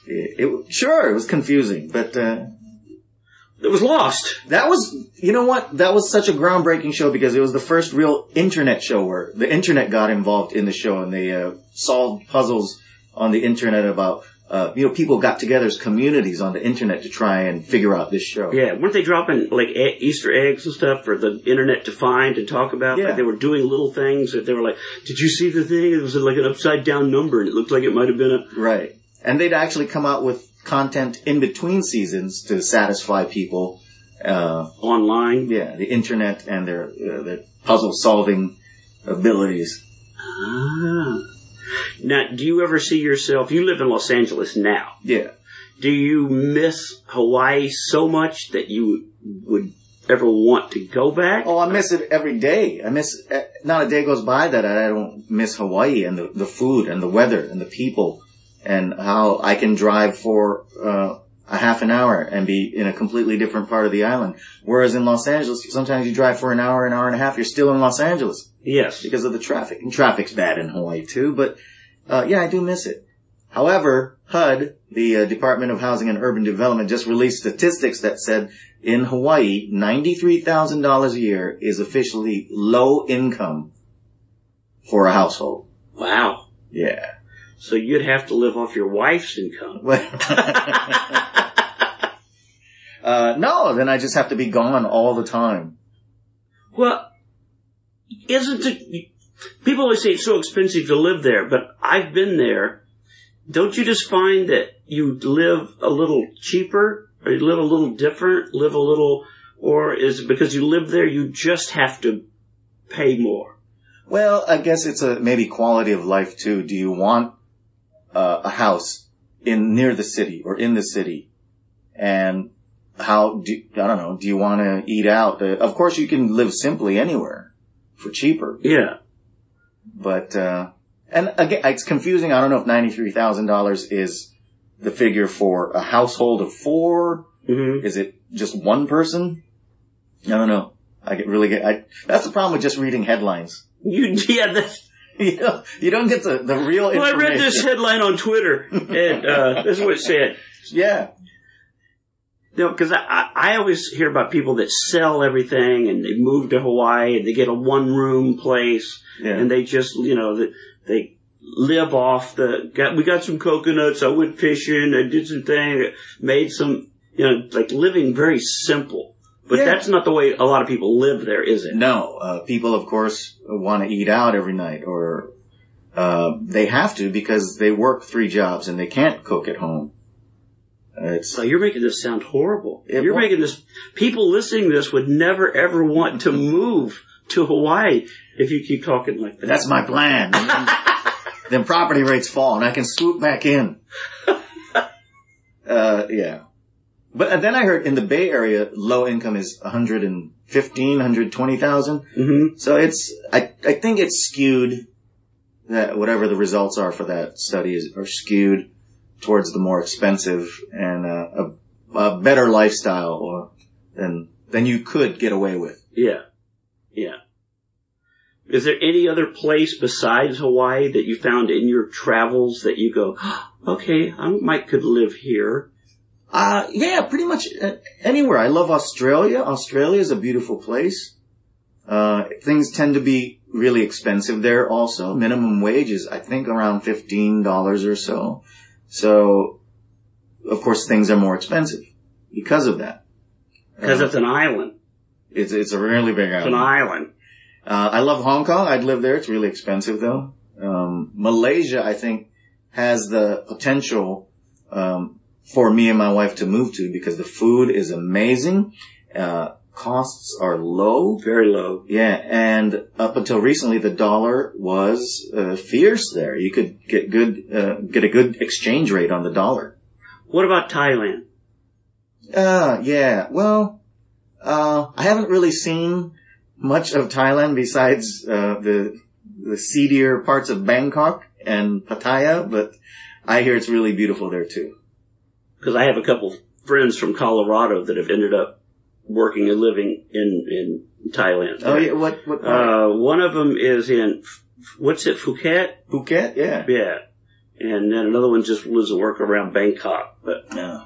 It, it sure it was confusing, but uh, It was lost. that was you know what that was such a groundbreaking show because it was the first real internet show where the internet got involved in the show and they uh, solved puzzles on the internet about uh, you know people got together as communities on the internet to try and figure out this show. Yeah, weren't they dropping like e- Easter eggs and stuff for the internet to find and talk about? Yeah. Like they were doing little things that they were like, "Did you see the thing? It was like an upside down number, and it looked like it might have been a." Right. And they'd actually come out with content in between seasons to satisfy people. Uh, online. yeah, the internet and their uh, their puzzle solving abilities. Ah. Now, do you ever see yourself? You live in Los Angeles now. Yeah. Do you miss Hawaii so much that you would ever want to go back? Oh, I miss it every day. I miss eh, not a day goes by that I don't miss Hawaii and the the food and the weather and the people and how I can drive for uh, a half an hour and be in a completely different part of the island. Whereas in Los Angeles, sometimes you drive for an hour, an hour and a half, you're still in Los Angeles. Yes. because of the traffic. And traffic's bad in Hawaii too, but uh, yeah, I do miss it. However, HUD, the uh, Department of Housing and Urban Development, just released statistics that said in Hawaii, ninety-three thousand dollars a year is officially low income for a household. Wow. Yeah. So you'd have to live off your wife's income. uh, no, then I just have to be gone all the time. Well, isn't it? People always say it's so expensive to live there, but I've been there. Don't you just find that you live a little cheaper, or you live a little different, live a little, or is it because you live there you just have to pay more? Well, I guess it's a maybe quality of life too. Do you want uh, a house in near the city or in the city? And how do I don't know? Do you want to eat out? Uh, of course, you can live simply anywhere for cheaper. Yeah. But uh, and again, it's confusing. I don't know if ninety three thousand dollars is the figure for a household of four. hmm Is it just one person? I don't know. I get really get. I, that's the problem with just reading headlines. You, yeah, the, you know, you don't get the the real well, I read this headline on Twitter, and uh, this is what it said. Yeah, No, because I, I, always hear about people that sell everything and they move to Hawaii and they get a one room place yeah. and they just, you know, that they live off the, got, we got some coconuts, I went fishing, I did some thing, made some, you know, like living very simple. But Yeah. that's not the way a lot of people live there, is it? No, uh, people of course want to eat out every night, or uh, they have to because they work three jobs and they can't cook at home. Uh, It's So you're making this sound horrible. You're won't- making this, people listening to this would never ever want to move to Hawaii if you keep talking like that. that's my plan. Then, then property rates fall and I can swoop back in. Uh, yeah. But then I heard in the Bay Area, low income is 115, 120,000. hmm So it's, I, I think it's skewed that whatever the results are for that study is, are skewed towards the more expensive and uh, a, a better lifestyle or than, than you could get away with. Yeah. Yeah. Is there any other place besides Hawaii that you found in your travels that you go, okay, I might could live here? Uh, yeah, pretty much uh, anywhere. I love Australia. Australia is a beautiful place. Uh, things tend to be really expensive there also. Minimum wage is, I think, around $15 or so. So, of course, things are more expensive because of that. Because Uh, it's an island. it's, it's a really big island. It's an island. island. Uh, I love Hong Kong. I'd live there. It's really expensive though. Um, Malaysia, I think, has the potential, um, for me and my wife to move to because the food is amazing. Uh, costs are low. Very low. Yeah. And up until recently, the dollar was, uh, fierce there. You could get good, uh, get a good exchange rate on the dollar. What about Thailand? Uh, yeah. Well, uh, I haven't really seen much of Thailand besides, uh, the, the seedier parts of Bangkok and Pattaya, but I hear it's really beautiful there too. Because I have a couple friends from Colorado that have ended up working and living in, in Thailand. Oh yeah, what, what. Uh, one of them is in, what's it, Phuket? Phuket? Yeah. Yeah. And then another one just lives and work around Bangkok. But Yeah.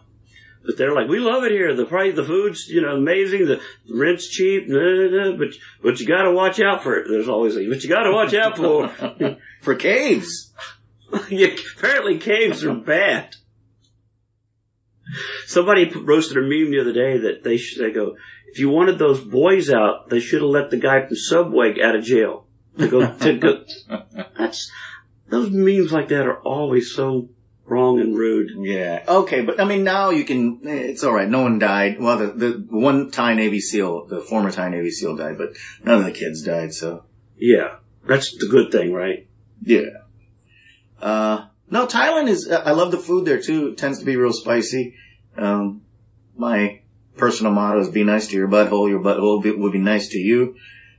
But they're like, we love it here. The price, the food's, you know, amazing. The rent's cheap. Nah, nah, nah, but, but you gotta watch out for it. There's always a, but you gotta watch out for For caves. yeah, apparently caves are bad. Somebody roasted a meme the other day that they should, they go, if you wanted those boys out, they should have let the guy from Subway out of jail to go, to go. That's, those memes like that are always so wrong and rude. Yeah. Okay, but I mean now you can. eh, It's all right. No one died. Well, the the one Thai Navy SEAL, the former Thai Navy SEAL, died, but none of the kids died. So Yeah. That's the good thing, right? yeah. Uh, no, Thailand is. I love the food there too. It tends to be real spicy. Um, my personal motto is "Be nice to your butthole. Your butthole will be, will be nice to you."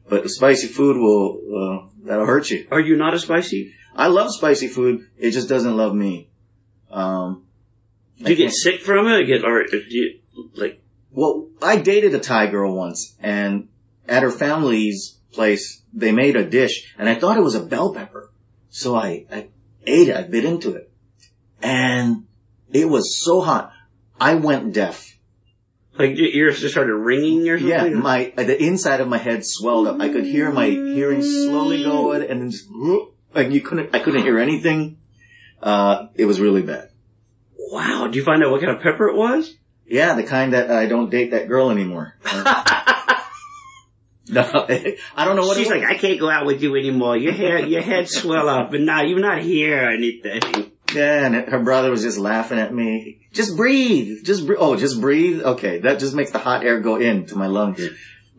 But the spicy food will uh, that'll hurt you. Are you not a spicy? I love spicy food. It just doesn't love me. Um, Do you get sick from it? Get or do you like? Well, I dated a Thai girl once, and at her family's place, they made a dish, and I thought it was a bell pepper. So I, I ate it, I bit into it, and it was so hot, I went deaf. Like your ears just started ringing or something? Yeah, my the inside of my head swelled up. I could hear my hearing slowly go, and then just like you couldn't, I couldn't hear anything. Uh, it was really bad. Wow. Do you find out what kind of pepper it was? Yeah, the kind that I don't date that girl anymore. no, I don't know what She's it was. like, I can't go out with you anymore. Your head, your head swell up, and now you're not here or anything. Yeah, and her brother was just laughing at me. Just breathe. Just breathe. Oh, just breathe. Okay, that just makes the hot air go into my lungs.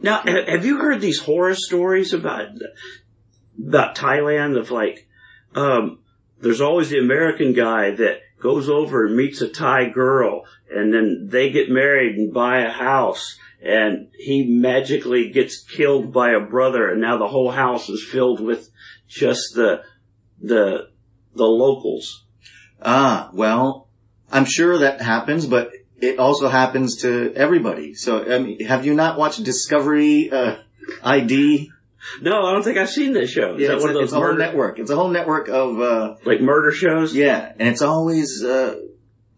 Now, have you heard these horror stories about about Thailand? Of like, um, there's always the American guy that goes over and meets a Thai girl, and then they get married and buy a house, and he magically gets killed by a brother, and now the whole house is filled with just the the the locals. Ah, well, I'm sure that happens, but it also happens to everybody. So, I mean, have you not watched Discovery uh, ID. No, I don't think I've seen this show. Is Yeah, that it's, one a, of it's those a whole network. It's a whole network of uh, like murder shows? yeah, and it's always uh,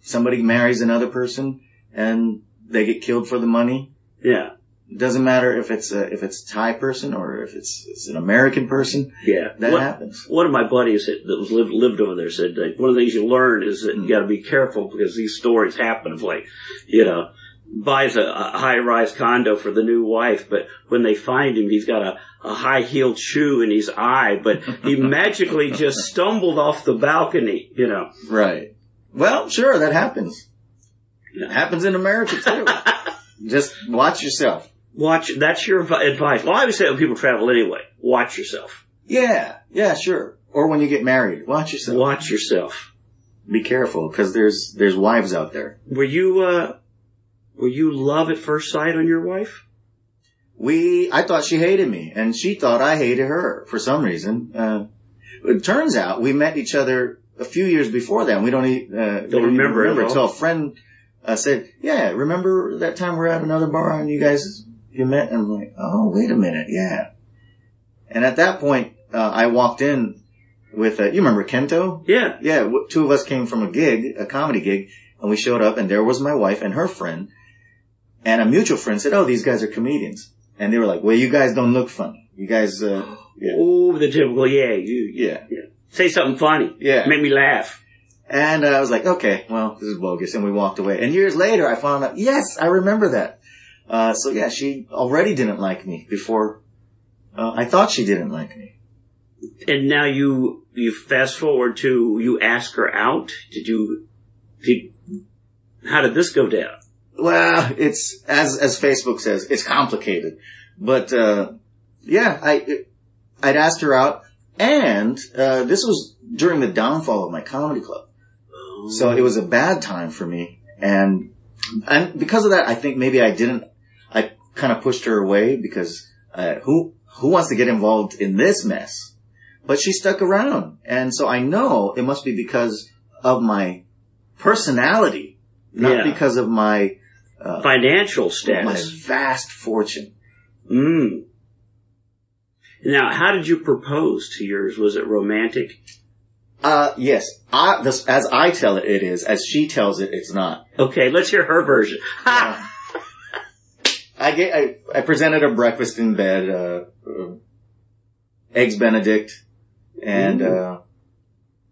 somebody marries another person and they get killed for the money. Yeah. It doesn't matter if it's a, if it's a Thai person or if it's, it's an American person. Yeah. That One- happens. One of my buddies that that was lived, lived over there said like, one of the things you learn is that Mm. you got to be careful because these stories happen of like, you know, buys a, a high rise condo for the new wife, but when they find him, he's got a, a high heeled shoe in his eye, but he magically just stumbled off the balcony, you know. Right. Well, sure, that happens. It happens in America too. Just watch yourself. Watch, that's your advice. Well, I always say when people travel anyway, watch yourself. Yeah, yeah, sure. Or when you get married, watch yourself. Watch yourself. Be careful because there's there's wives out there. Were you, uh, were you love at first sight on your wife? We, I thought she hated me, and she thought I hated her for some reason. Uh, it turns out we met each other a few years before that. and We don't, e- uh, don't even remember at until a friend uh, said, "Yeah, remember that time we were at another bar and you guys you met?" And I'm like, "Oh, wait a minute, yeah." And at that point, uh, I walked in with uh, you remember Kento? Yeah. Yeah, w- two of us came from a gig, a comedy gig, and we showed up, and there was my wife and her friend, and a mutual friend said, "Oh, these guys are comedians," and they were like, "Well, you guys don't look funny. You guys, uh, yeah, Oh, the typical, yeah, you, yeah, say something funny. yeah." Make me laugh. And uh, I was like, "Okay, well, this is bogus," and we walked away. And years later, I found out, yes, I remember that. Uh, so yeah, she already didn't like me before. Uh, I thought she didn't like me. And now you, you fast forward to, you ask her out. Did you, did, how did this go down? Well, it's as as Facebook says, it's complicated. But uh yeah, I I'd asked her out, and uh this was during the downfall of my comedy club, so it was a bad time for me, and and because of that, I think maybe I didn't. Kind of pushed her away because uh, who who wants to get involved in this mess? But she stuck around, and so I know it must be because of my personality, not Yeah. because of my financial status, my vast fortune. Mm. Now, how did you propose to yours? Was it romantic? Uh, yes. I, this, as I tell it, it is. As she tells it, it's not. Okay, let's hear her version. Ha! I get, I, I presented a breakfast in bed, uh, uh eggs Benedict, and, uh,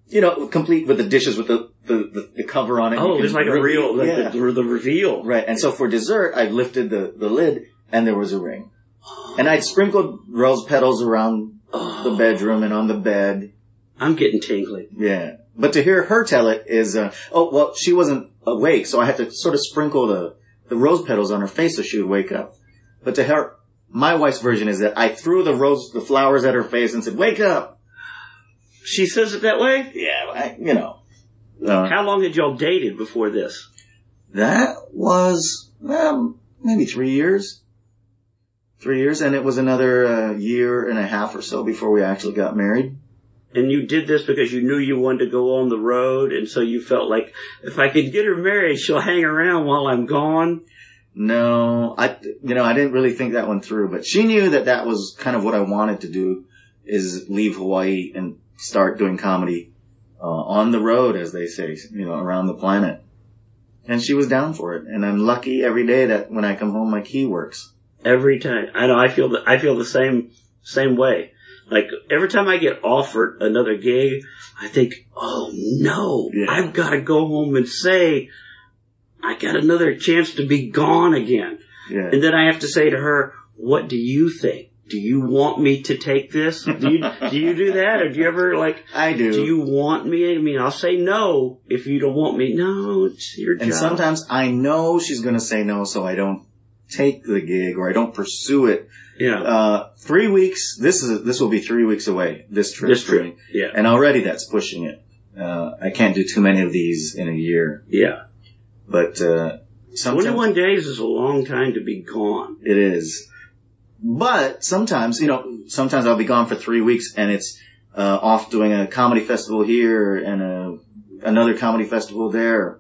you know, complete with the dishes with the, the, the, the cover on it. Oh, can like a real, the, yeah. the, the reveal. Right. And so for dessert, I lifted the, the lid and there was a ring. And I'd sprinkled rose petals around the Oh, bedroom and on the bed. I'm getting tingly. Yeah. But to hear her tell it is, uh, oh, well, she wasn't awake, so I had to sort of sprinkle the, the rose petals on her face so she would wake up. But to her, my wife's version is that I threw the rose, the flowers at her face and said, wake up! She says it that way? Yeah, I, you know. Uh, How long had y'all dated before this? that was, well, maybe three years. Three years, and it was another uh, year and a half or so before we actually got married. And you did this because you knew you wanted to go on the road, and so you felt like if I could get her married, she'll hang around while I'm gone. No, I, you know, I didn't really think that one through, but she knew that that was kind of what I wanted to do is leave Hawaii and start doing comedy, uh, on the road, as they say, you know, around the planet. And she was down for it. And I'm lucky every day that when I come home, my key works. Every time. I know, I feel that, I feel the same, same way. Like, every time I get offered another gig, I think, oh no, Yeah. I've gotta go home and say, I got another chance to be gone again. Yeah. And then I have to say to her, what do you think? Do you want me to take this? Do you, do you do that? Or do you ever like, I do. do you want me? I mean, I'll say no if you don't want me. No, it's your and job. sometimes I know she's going to say no, so I don't take the gig or I don't pursue it. Yeah, Uh, three weeks. This is this will be three weeks away. This trip. this trip. Yeah, and already that's pushing it. Uh, I can't do too many of these in a year, yeah. but uh, sometimes 21 days is a long time to be gone. it is. But sometimes, you know, sometimes I'll be gone for three weeks, and it's uh, off doing a comedy festival here and a, another comedy festival there,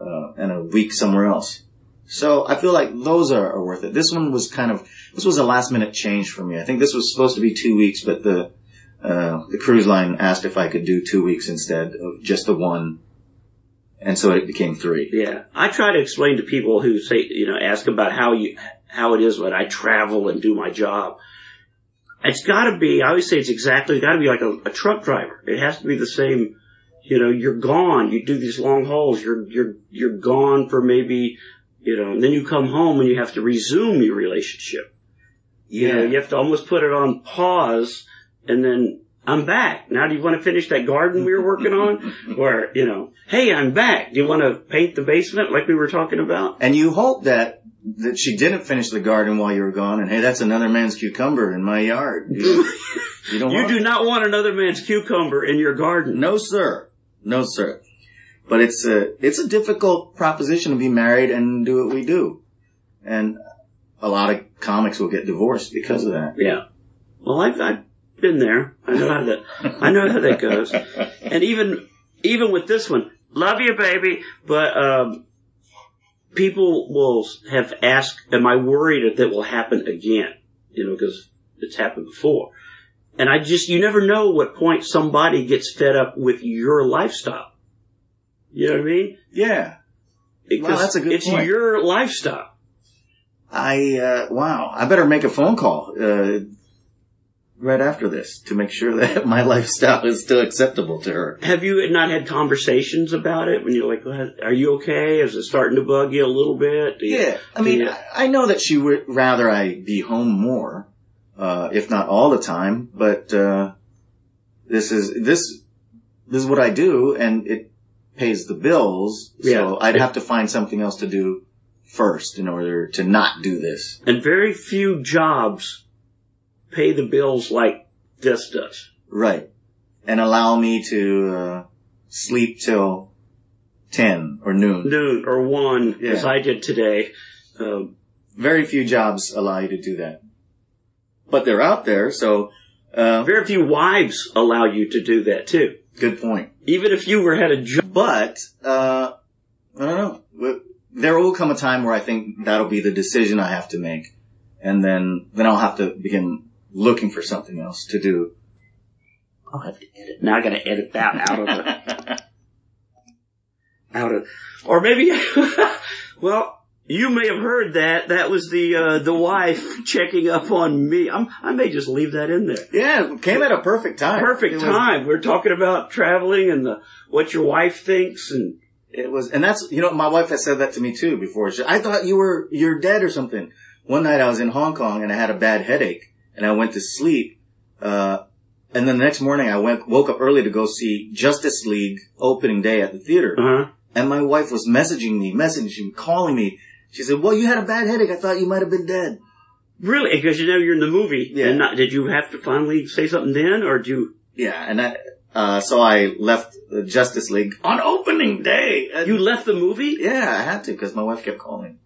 uh, and a week somewhere else. So I feel like those are, are worth it. This one was kind of this was a last minute change for me. I think this was supposed to be two weeks, but the uh, the cruise line asked if I could do two weeks instead of just the one, and so it became three. Yeah, I try to explain to people who say, you know, ask about how you how it is when I travel and do my job. It's got to be. I always say it's exactly got to be like a, a truck driver. It has to be the same. You know, you're gone. You do these long hauls. You're you're you're gone for maybe, you know, and then you come home and you have to resume your relationship. You know, you have to almost put it on pause and then I'm back. Now do you want to finish that garden we were working on? Or, you know, hey, I'm back. Do you want to paint the basement like we were talking about? And you hope that that she didn't finish the garden while you were gone, and hey, that's another man's cucumber in my yard. You, you don't. You do not want another man's cucumber in your garden. No, sir. No, sir. But it's a it's a difficult proposition to be married and do what we do, and a lot of comics will get divorced because of that. Yeah. Well, I've, I've been there. I know how that, I know how that goes. And even, even with this one, love you, baby, but, um, people will have asked, am I worried that that will happen again? You know, because it's happened before. And I just, you never know what point somebody gets fed up with your lifestyle. You know what I mean? Yeah, Because that's a good it's point. your lifestyle. I uh, wow. I better make a phone call uh, right after this to make sure that my lifestyle is still acceptable to her. Have you not had conversations about it when you're like, are you okay? Is it starting to bug you a little bit? You- Yeah, I mean, you- I I know that she would rather I be home more, uh, if not all the time. But uh, this is this this is what I do, and it pays the bills. So Yeah. I'd have to find something else to do first in order to not do this. and very few jobs pay the bills like this does. Right. And allow me to uh, sleep till 10 or noon. Noon or one, as I did today. Um, Very few jobs allow you to do that. But they're out there, so uh, very few wives allow you to do that too. good point. Even if you were had a job. But uh, I don't know. There will come a time where I think that'll be the decision I have to make, and then then I'll have to begin looking for something else to do. I'll have to edit. Now I gotta edit that out of the, out of, or maybe, well, you may have heard that. That was the, uh, the wife checking up on me. I'm, I may just leave that in there. yeah, it came at a perfect time. Perfect It was- time. We're talking about traveling and the, what your wife thinks and, It was, and that's, you know, my wife has said that to me too before. She, I thought you were, you're dead or something. One night I was in Hong Kong and I had a bad headache and I went to sleep. Uh, and then the next morning I went, woke up early to go see Justice League opening day at the theater. uh-huh. And my wife was messaging me, messaging me, calling me. She said, well, you had a bad headache. I thought you might have been dead. Really? Because you know you're in the movie. Yeah. And not, did you have to finally say something then or did you, Yeah. And I, uh, so I left the Justice League on opening day. And- you left the movie? yeah, I had to because my wife kept calling.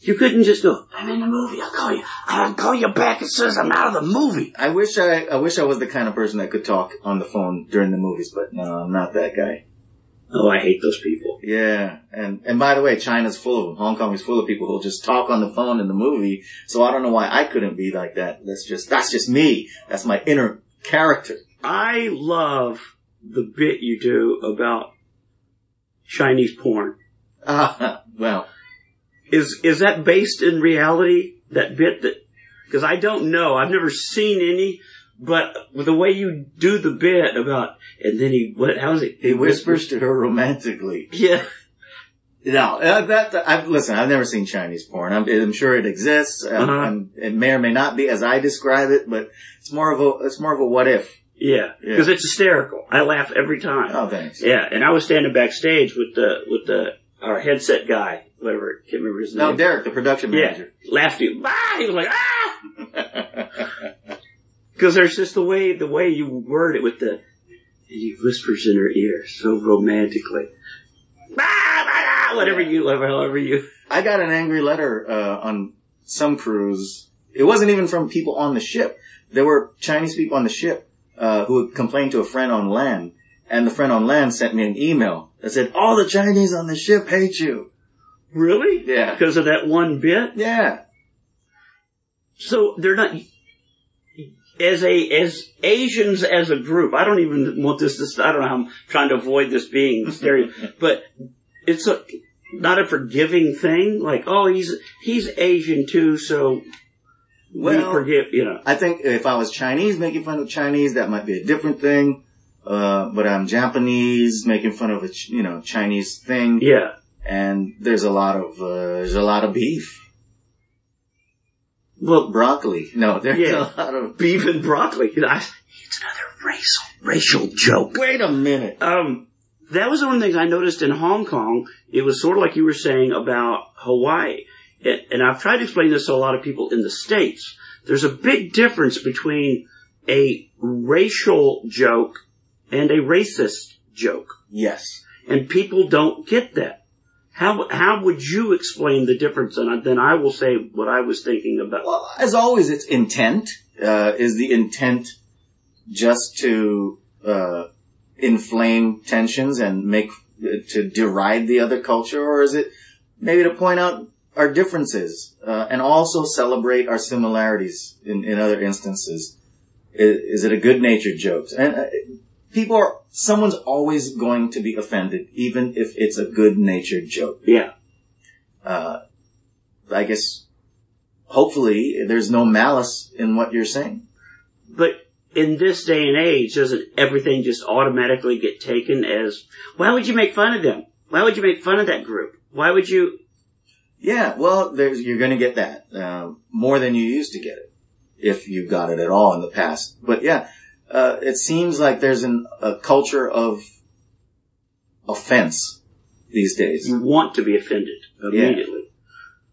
You couldn't just go, I'm in the movie. I'll call you. I'll call you back as soon as I'm out of the movie. I wish I, I wish I was the kind of person that could talk on the phone during the movies, but no, I'm not that guy. Oh, I hate those people. Yeah, and and by the way, China's full of them. Hong Kong is full of people who'll just talk on the phone in the movie. So I don't know why I couldn't be like that. That's just that's just me. That's my inner character. I love the bit you do about Chinese porn. Ah, well, Is is that based in reality? That bit that because I don't know. I've never seen any, but the way you do the bit about and then he what? How's it? he whispers to her romantically. Yeah. No, uh, that, I've listen. I've never seen Chinese porn. I'm, I'm sure it exists. Um, Uh-huh. and it may or may not be as I describe it, but it's more of a it's more of a what if. Yeah, Yeah. because it's hysterical. I laugh every time. Oh, thanks. Yeah, and I was standing backstage with the with the our headset guy, whatever, can't remember his name. No, Derek, the production yeah, manager. laughed at you. Ah! He was like, ah! Because there's just the way the way you word it with the, he whispers in her ear so romantically. Whatever you, whatever, however you. I got an angry letter uh, on some cruise. It wasn't even from people on the ship. There were Chinese people on the ship uh, who complained to a friend on land, and the friend on land sent me an email that said, "All the Chinese on the ship hate you." Really? Yeah. Because of that one bit? Yeah. So they're not as a as Asians as a group. I don't even want this to. I don't know. how I'm trying to avoid this being stereo, but it's a not a forgiving thing. Like, oh, he's he's Asian too, so we Well- forgive. You know, I think if I was Chinese making fun of Chinese, that might be a different thing. Uh, but I'm Japanese making fun of a, Ch- you know, Chinese thing. yeah. And there's a lot of, uh, there's a lot of beef. Well, Broccoli. No, there's Yeah. a lot of, beef and broccoli. I, it's another racial racial joke. wait a minute. Um, that was one of the things I noticed in Hong Kong. It was sort of like you were saying about Hawaii. And I've tried to explain this to a lot of people in the States. There's a big difference between a racial joke and a racist joke. Yes. And people don't get that. How, how would you explain the difference? And then I will say what I was thinking about. Well, as always, it's intent. Uh, is the intent just to, uh, inflame tensions and make, to deride the other culture, or is it maybe to point out our differences, uh, and also celebrate our similarities in, in other instances? Is, is it a good-natured joke? And uh, people are, someone's always going to be offended, even if it's a good-natured joke. Yeah. Uh, I guess, hopefully, there's no malice in what you're saying. But in this day and age, doesn't everything just automatically get taken as, why would you make fun of them? Why would you make fun of that group? Why would you? Yeah, well, there's, you're going to get that uh, more than you used to get it, if you got it at all in the past. But yeah, uh, it seems like there's an, a culture of offense these days. You want to be offended immediately.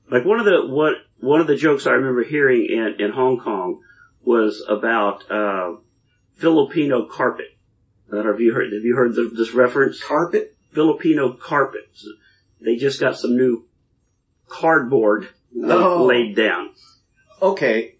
Like one of the what one of the jokes I remember hearing in, in Hong Kong was about uh, Filipino carpet. I don't know if you heard have you heard the, this reference? Carpet? Filipino carpets. They just got some new cardboard Oh. laid down. Okay.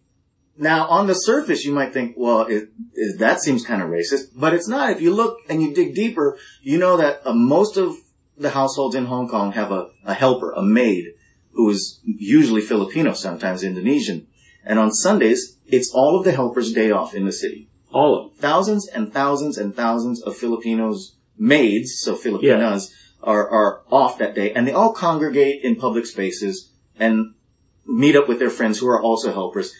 Now, on the surface, you might think, well, it, it, that seems kind of racist, but it's not. If you look and you dig deeper, you know that uh, most of the households in Hong Kong have a, a helper, a maid, who is usually Filipino, sometimes Indonesian. And on Sundays, it's all of the helpers' day off in the city. All of them. Thousands and thousands and thousands of Filipinos, maids, so Filipinas, are, are off that day, and they all congregate in public spaces and meet up with their friends who are also helpers,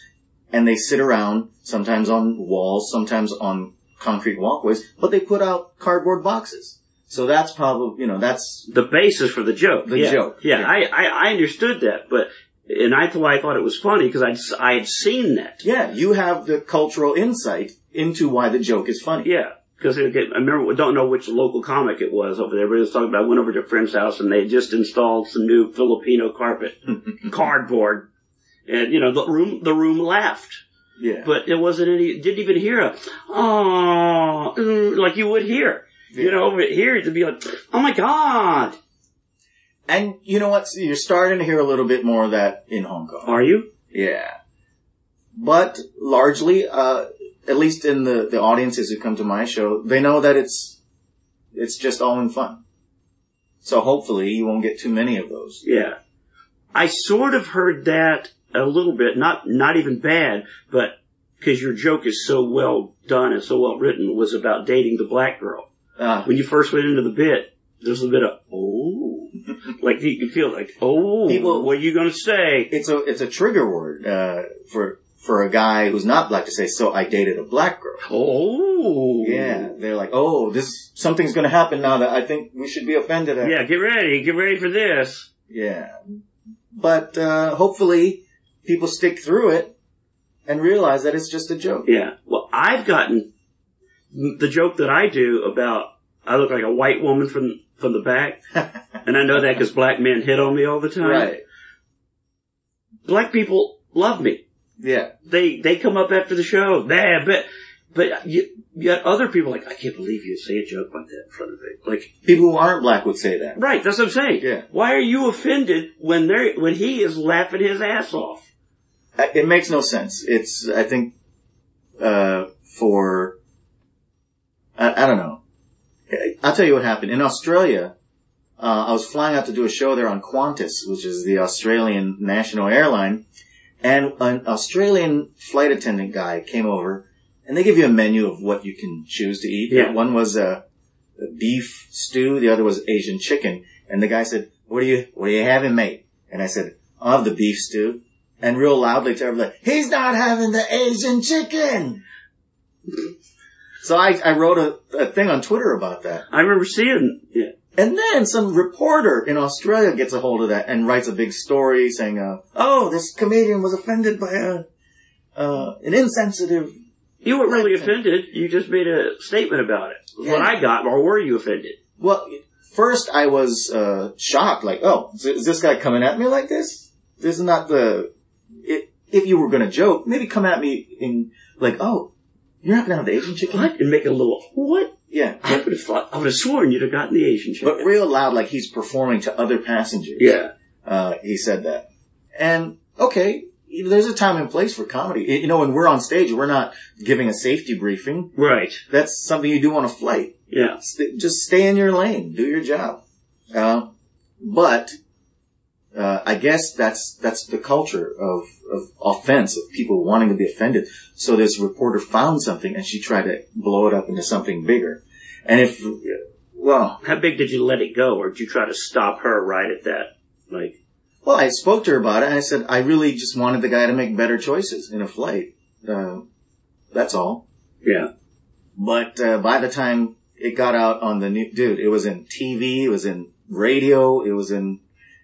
and they sit around, sometimes on walls, sometimes on concrete walkways, but they put out cardboard boxes. So that's probably, you know, that's, the basis for the joke. The yeah. joke, Yeah, yeah. I, I, I understood that, but and I thought I thought it was funny because I I had seen that. yeah, you have the cultural insight into why the joke is funny. Yeah, because I remember don't know which local comic it was over there, but it was talking about I went over to a friend's house and they had just installed some new Filipino carpet, cardboard, and you know the room the room laughed, Yeah. but it wasn't any didn't even hear a oh like you would hear. You know, over here to be like, oh my god, and you know what? You're starting to hear a little bit more of that in Hong Kong. are you? Yeah. But largely, uh, at least in the, the audiences who come to my show, they know that it's, it's just all in fun. So hopefully you won't get too many of those. Yeah. I sort of heard that a little bit, not, not even bad, but because your joke is so well done and so well written was about dating the black girl. Uh, When you first went into the bit, there's a bit of, oh, like you can feel like, oh, People- what are you going to say? it's a, it's a trigger word, uh, for, for a guy who's not black to say, so I dated a black girl. Oh. Yeah. They're like, oh, this, something's gonna happen now that I think we should be offended at. Yeah, get ready, get ready for this. Yeah. But, uh, hopefully people stick through it and realize that it's just a joke. Yeah. Well, I've gotten the joke that I do about I look like a white woman from from the back, and I know that because black men hit on me all the time. right. Black people love me. Yeah. They they come up after the show. Nah, but but you, got other people like I can't believe you say a joke like that in front of me. Like People who aren't black would say that. right, that's what I'm saying. Yeah. Why are you offended when they when he is laughing his ass off? It makes no sense. It's, I think, uh, for, I, I don't know. I'll tell you what happened. In Australia, uh, I was flying out to do a show there on Qantas, which is the Australian national airline, and an Australian flight attendant guy came over, and they give you a menu of what you can choose to eat. Yeah. One was a, a beef stew, the other was Asian chicken, and the guy said, "What are you What are you having, mate?" And I said, "I'll have the beef stew." And real loudly to everybody, he's not having the Asian chicken. So I, I wrote a, a thing on Twitter about that. I remember seeing. Yeah. And then some reporter in Australia gets a hold of that and writes a big story saying, uh, "Oh, this comedian was offended by a uh, an insensitive." You weren't really offended. You just made a statement about it. Yeah. What I got, or were you offended? Well, first I was uh, shocked, like, "Oh, is this guy coming at me like this? This is not the." If, if you were going to joke, maybe come at me in like, "Oh, you're not going to have the Asian chicken." What? And make a little what? Yeah, I would have thought. I would have sworn you'd have gotten the Asian chicken. but real loud, like he's performing to other passengers. yeah. Uh, he said that. And okay, there's a time and place for comedy. You know, when we're on stage, we're not giving a safety briefing. Right. That's something you do on a flight. Yeah. St- just stay in your lane, do your job. Uh, but uh, I guess that's that's the culture of, of offense of people wanting to be offended. So this reporter found something and she tried to blow it up into something bigger. And if well, How big did you let it go, or did you try to stop her right at that? Like, Well, I spoke to her about it, and I said I really just wanted the guy to make better choices in a flight. Uh, that's all. yeah. But uh, by the time it got out on the new, dude, it was in TV, it was in radio, it was in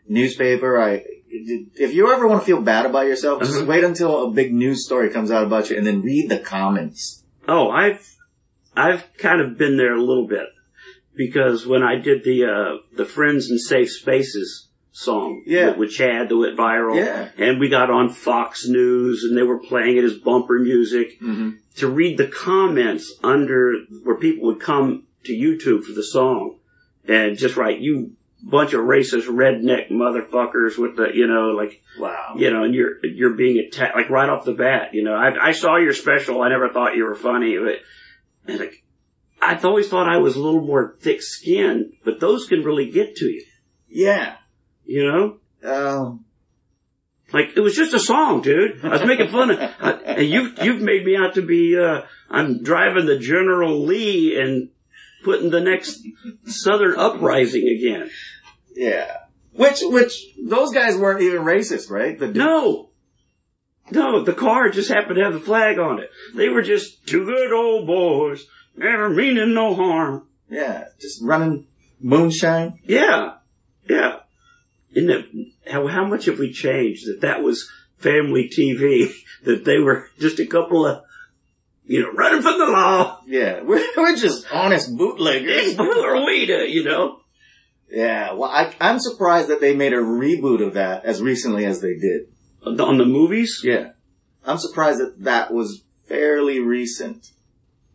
newspaper. I, if you ever want to feel bad about yourself, just Uh-huh. wait until a big news story comes out about you, and then read the comments. Oh, I've I've kind of been there a little bit because when I did the uh, the Friends and Safe Spaces song Yeah. with, with Chad that went viral, Yeah. and we got on Fox News and they were playing it as bumper music. Mm-hmm. To read the comments under where people would come to YouTube for the song and just write you bunch of racist redneck motherfuckers with the you know like Wow. you know, and you're you're being attacked like right off the bat. You know, I I saw your special. I never thought you were funny, but and like I've always thought I was a little more thick skinned, but those can really get to you. Yeah. You know, Um, like it was just a song, dude. I was making fun of, I, and you've you've made me out to be uh I'm driving the General Lee and putting the next Southern uprising again. Yeah. Which, which, those guys weren't even racist, right? The No. No, the car just happened to have the flag on it. They were just two good old boys, never meaning no harm. Yeah. Just running moonshine. Yeah. Yeah. And that, how, how much have we changed that that was family TV, that they were just a couple of, you know, running from the law. Yeah. We're, we're just honest bootleggers. Who are we to, you know? Yeah, well, I, I'm surprised that they made a reboot of that as recently as they did. On the movies? Yeah. I'm surprised that that was fairly recent.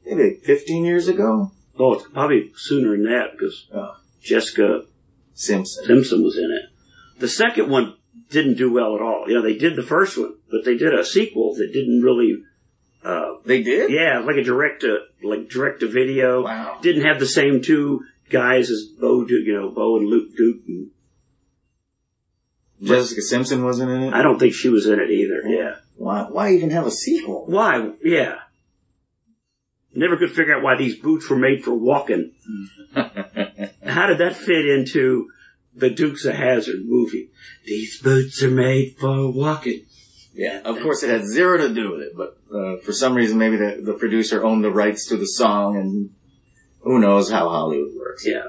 Maybe 15 years ago? Oh, it's probably sooner than that because Oh. Jessica Simpson. Simpson was in it. The second one didn't do well at all. You know, they did the first one, but they did a sequel that didn't really, uh, They did? yeah, like a direct to, like direct to video. Wow. Didn't have the same two guys as Bo, Du- you know, Bo and Luke Duke. And Jessica Simpson wasn't in it? I don't think she was in it either. Yeah. Why, why even have a sequel? Why? Yeah. Never could figure out why these boots were made for walking. How did that fit into the Dukes of Hazzard movie? These boots are made for walking. Yeah, of course it had zero to do with it, but uh, for some reason maybe the, the producer owned the rights to the song and who knows how Hollywood works. Yeah.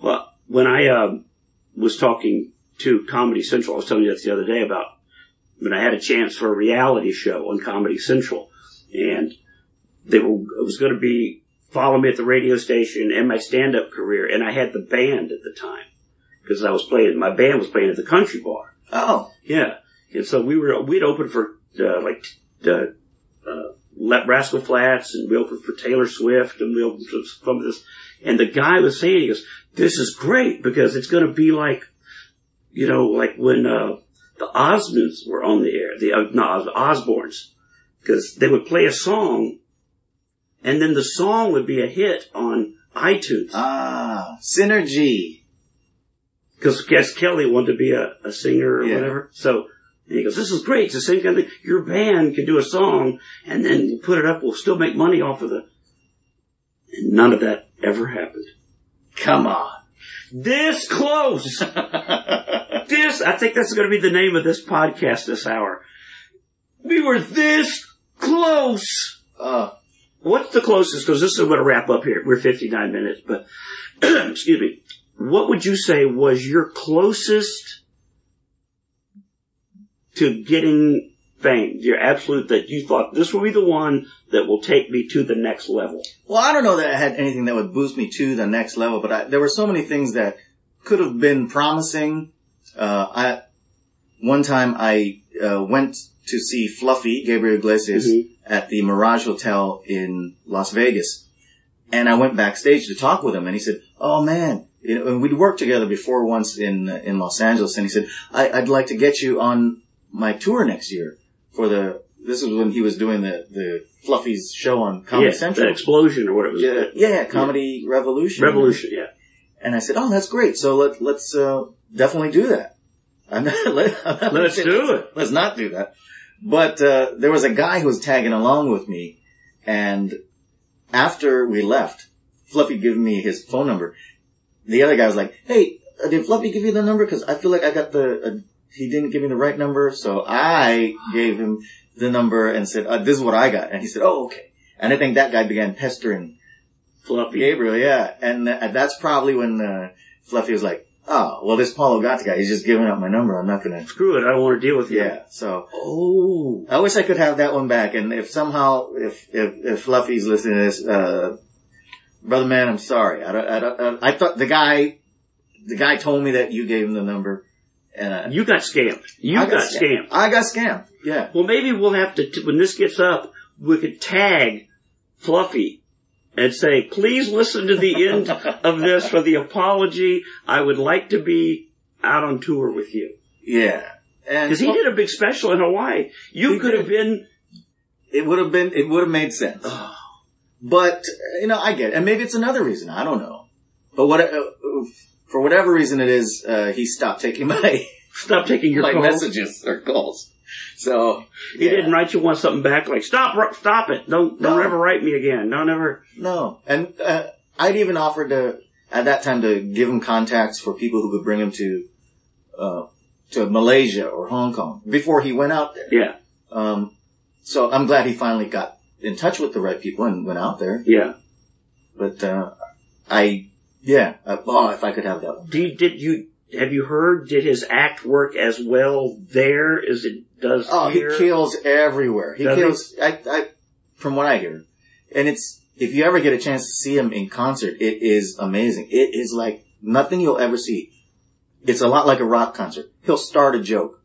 Well, when I um, was talking to Comedy Central, I was telling you that the other day about when I had a chance for a reality show on Comedy Central, and they were it was going to be follow me at the radio station and my stand up career, and I had the band at the time because I was playing. My band was playing at the country bar. Oh, Yeah, and so we were we'd opened for uh, like uh, uh, Rascal Flatts, and opened for Taylor Swift, and opened for some of this. And the guy was saying, he goes, "This is great because it's going to be like, you know, like when uh, the Osmonds were on the air, the uh, no, Osbournes, because they would play a song, and then the song would be a hit on iTunes. ah, synergy. because Cass Kelly wanted to be a, a singer or Yeah. whatever. So and he goes, "This is great. It's the same kind of thing. Your band can do a song and then put it up. We'll still make money off of the." And none of that ever happened. Come on. This close. this. I think that's going to be the name of this podcast this hour. We were this close. uh, What's the closest? Because this is going to wrap up here. We're 59 minutes, but excuse me. What would you say was your closest to getting fame? Your absolute that you thought this will be the one that will take me to the next level. well, I don't know that I had anything that would boost me to the next level, but I, there were so many things that could have been promising. Uh, I, one time I, uh, went to see Fluffy, Gabriel Iglesias, Mhm. at the Mirage Hotel in Las Vegas. And I went backstage to talk with him and he said, Oh man, you know, and we'd worked together before once in, in Los Angeles and he said, I, I'd like to get you on my tour next year for the, this is when he was doing the, the Fluffy's show on Comedy yeah, Central. the explosion or whatever. Yeah, yeah, Comedy Revolution. Revolution. Yeah. And I said, "Oh, that's great. So let let's uh, definitely do that." I'm not, let, I'm not Let's do it. Let's not do that. But uh, there was a guy who was tagging along with me, and after we left, Fluffy gave me his phone number. The other guy was like, "Hey, uh, did Fluffy give you the number? Because I feel like I got the uh, he didn't give me the right number, so I gave him the number and said, uh, "This is what I got." And he said, "Oh, okay." And I think that guy began pestering Fluffy. Gabriel, yeah. And uh, that's probably when uh, Fluffy was like, oh, well, this Paul Ogata guy, he's just giving up my number. I'm not to. Screw it. I don't want to deal with you. Yeah. So Oh. I wish I could have that one back. And if somehow, if, if, if Fluffy's listening to this, uh, brother man, I'm sorry. I, don't, I, don't, I thought the guy, the guy told me that you gave him the number. And uh, You got scammed. You I got, scammed. I got scammed. Yeah. Well, maybe we'll have to, t- when this gets up, we could tag Fluffy and say, please listen to the end of this for the apology. I would like to be out on tour with you. Yeah. And Because he did a big special in Hawaii. You could have been, it would have been, it would have made sense. But, you know, I get it. And maybe it's another reason. I don't know. But what, uh, for whatever reason it is, uh, he stopped taking my, stop taking your my calls. messages or calls. So, He yeah. didn't write you one something back like, stop, stop it. Don't, don't No. ever write me again. Don't ever. No. And, uh, I'd even offered to, at that time to give him contacts for people who could bring him to, uh, to Malaysia or Hong Kong before he went out there. Yeah. Um, so I'm glad he finally got in touch with the right people and went out there. Yeah. But, uh, I, yeah, uh, oh, if I could have that one. Do you, did you, have you heard, did his act work as well there as it does Oh, here? he kills everywhere. He Does he? kills. I, I, from what I hear, and it's if you ever get a chance to see him in concert, it is amazing. It is like nothing you'll ever see. It's a lot like a rock concert. He'll start a joke,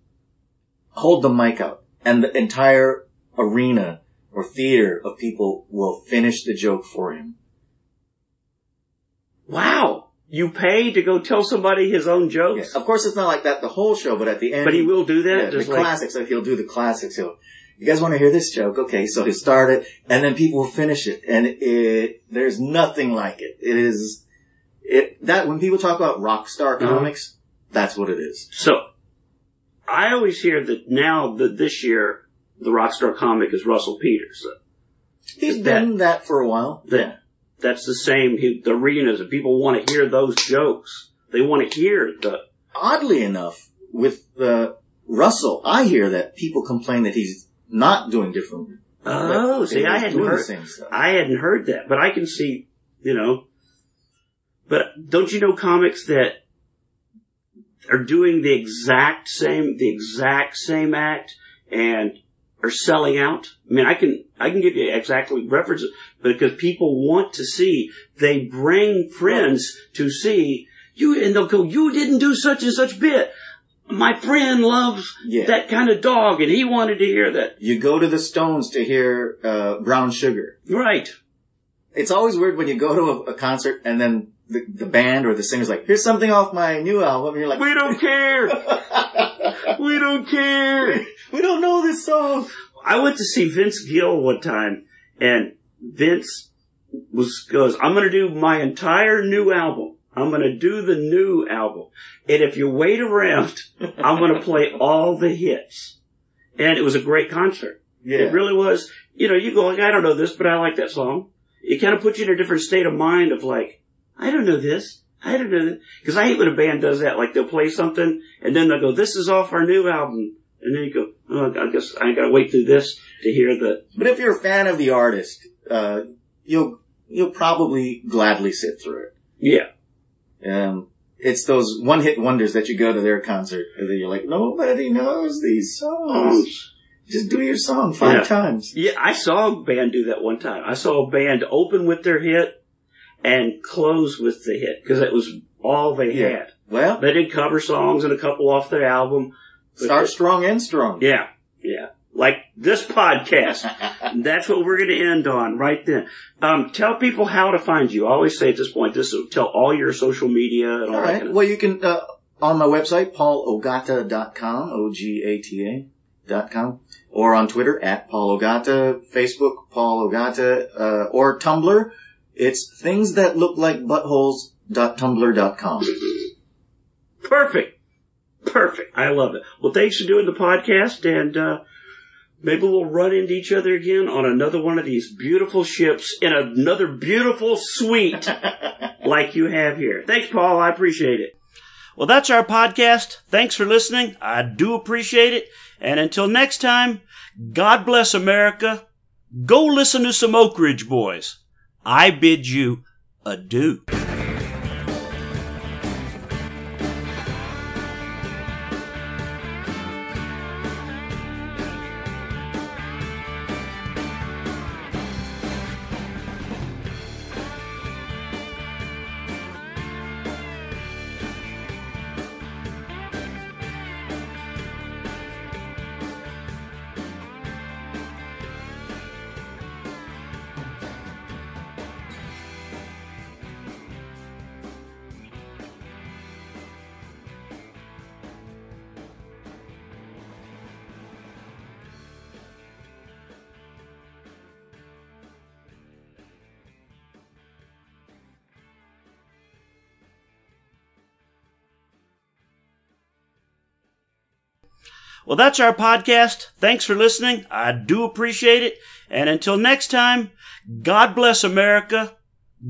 hold the mic out, and the entire arena or theater of people will finish the joke for him. Wow. You pay to go tell somebody his own Yeah. jokes? Of course, it's not like that the whole show, but at the end, But he will do that? Yeah, the like, classics. So he'll do the classics. He'll, you guys want to hear this joke? Okay, so he'll start it, and then people will finish it, and it, there's nothing like it. It is, it, that, when people talk about rock star Uh-huh. comics, that's what it is. so, I always hear that now that this year, the rockstar comic is Russell Peters. He's That- been that for a while. that- That's the same, he, the arenas, and people want to hear those jokes. They want to hear the, Oddly enough, with, uh, Russell, I hear that people complain that he's not doing different. oh, see, I hadn't heard. I hadn't heard that, but I can see, you know. But don't you know comics that are doing the exact same, the exact same act and are selling out? I mean, I can, I can give you exactly references because people want to see, they bring friends to see you, and they'll go, you didn't do such and such bit. My friend loves Yeah. that kind of dog and he wanted to hear that. You go to the Stones to hear, uh, Brown Sugar. Right. it's always weird when you go to a, a concert and then the, the band or the singer's like, here's something off my new album. And you're like, We don't care. we don't care. we don't know this song. I went to see Vince Gill one time, and Vince was goes, "I'm going to do my entire new album. I'm going to do the new album. And if you wait around, I'm going to play all the hits. And it was a great concert. Yeah. It really was. You know, you go like, I don't know this, but I like that song. It kind of puts you in a different state of mind of like, I don't know this. I don't know. Cause I hate when a band does that. Like they'll play something and then they'll go, this is off our new album. And then you go, oh, I guess I gotta wait through this to hear the, But if you're a fan of the artist, uh, you'll you'll probably gladly sit through it. yeah. Um, it's those one hit wonders that you go to their concert and then you're like, nobody knows these songs. Just do your song five Yeah. times. Yeah, I saw a band do that one time. I saw a band open with their hit and close with the hit because it was all they Yeah. had. Well, They did cover songs and a couple off their album. start strong and strong. Yeah, yeah. Like this podcast. That's what we're going to end on right then. Um, tell people how to find you. I always say at this point, this tell all your social media and all, All that. Kind of, Well, you can, uh, on my website, paulogata.com, O-G-A-T-A dot com, or on Twitter, at Paul Ogata, Facebook, Paul Ogata, uh, or Tumblr. It's things that look like buttholes.tumblr.com. Perfect. Perfect. I love it. Well, thanks for doing the podcast and, uh, maybe we'll run into each other again on another one of these beautiful ships in another beautiful suite like you have here. Thanks, Paul. I appreciate it. Well, that's our podcast. Thanks for listening. I do appreciate it. And until next time, God bless America. Go listen to some Oak Ridge boys. I bid you adieu. Well, that's our podcast. Thanks for listening. I do appreciate it. And until next time, God bless America.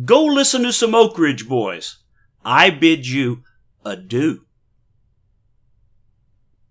Go listen to some Oak Ridge boys. I bid you adieu.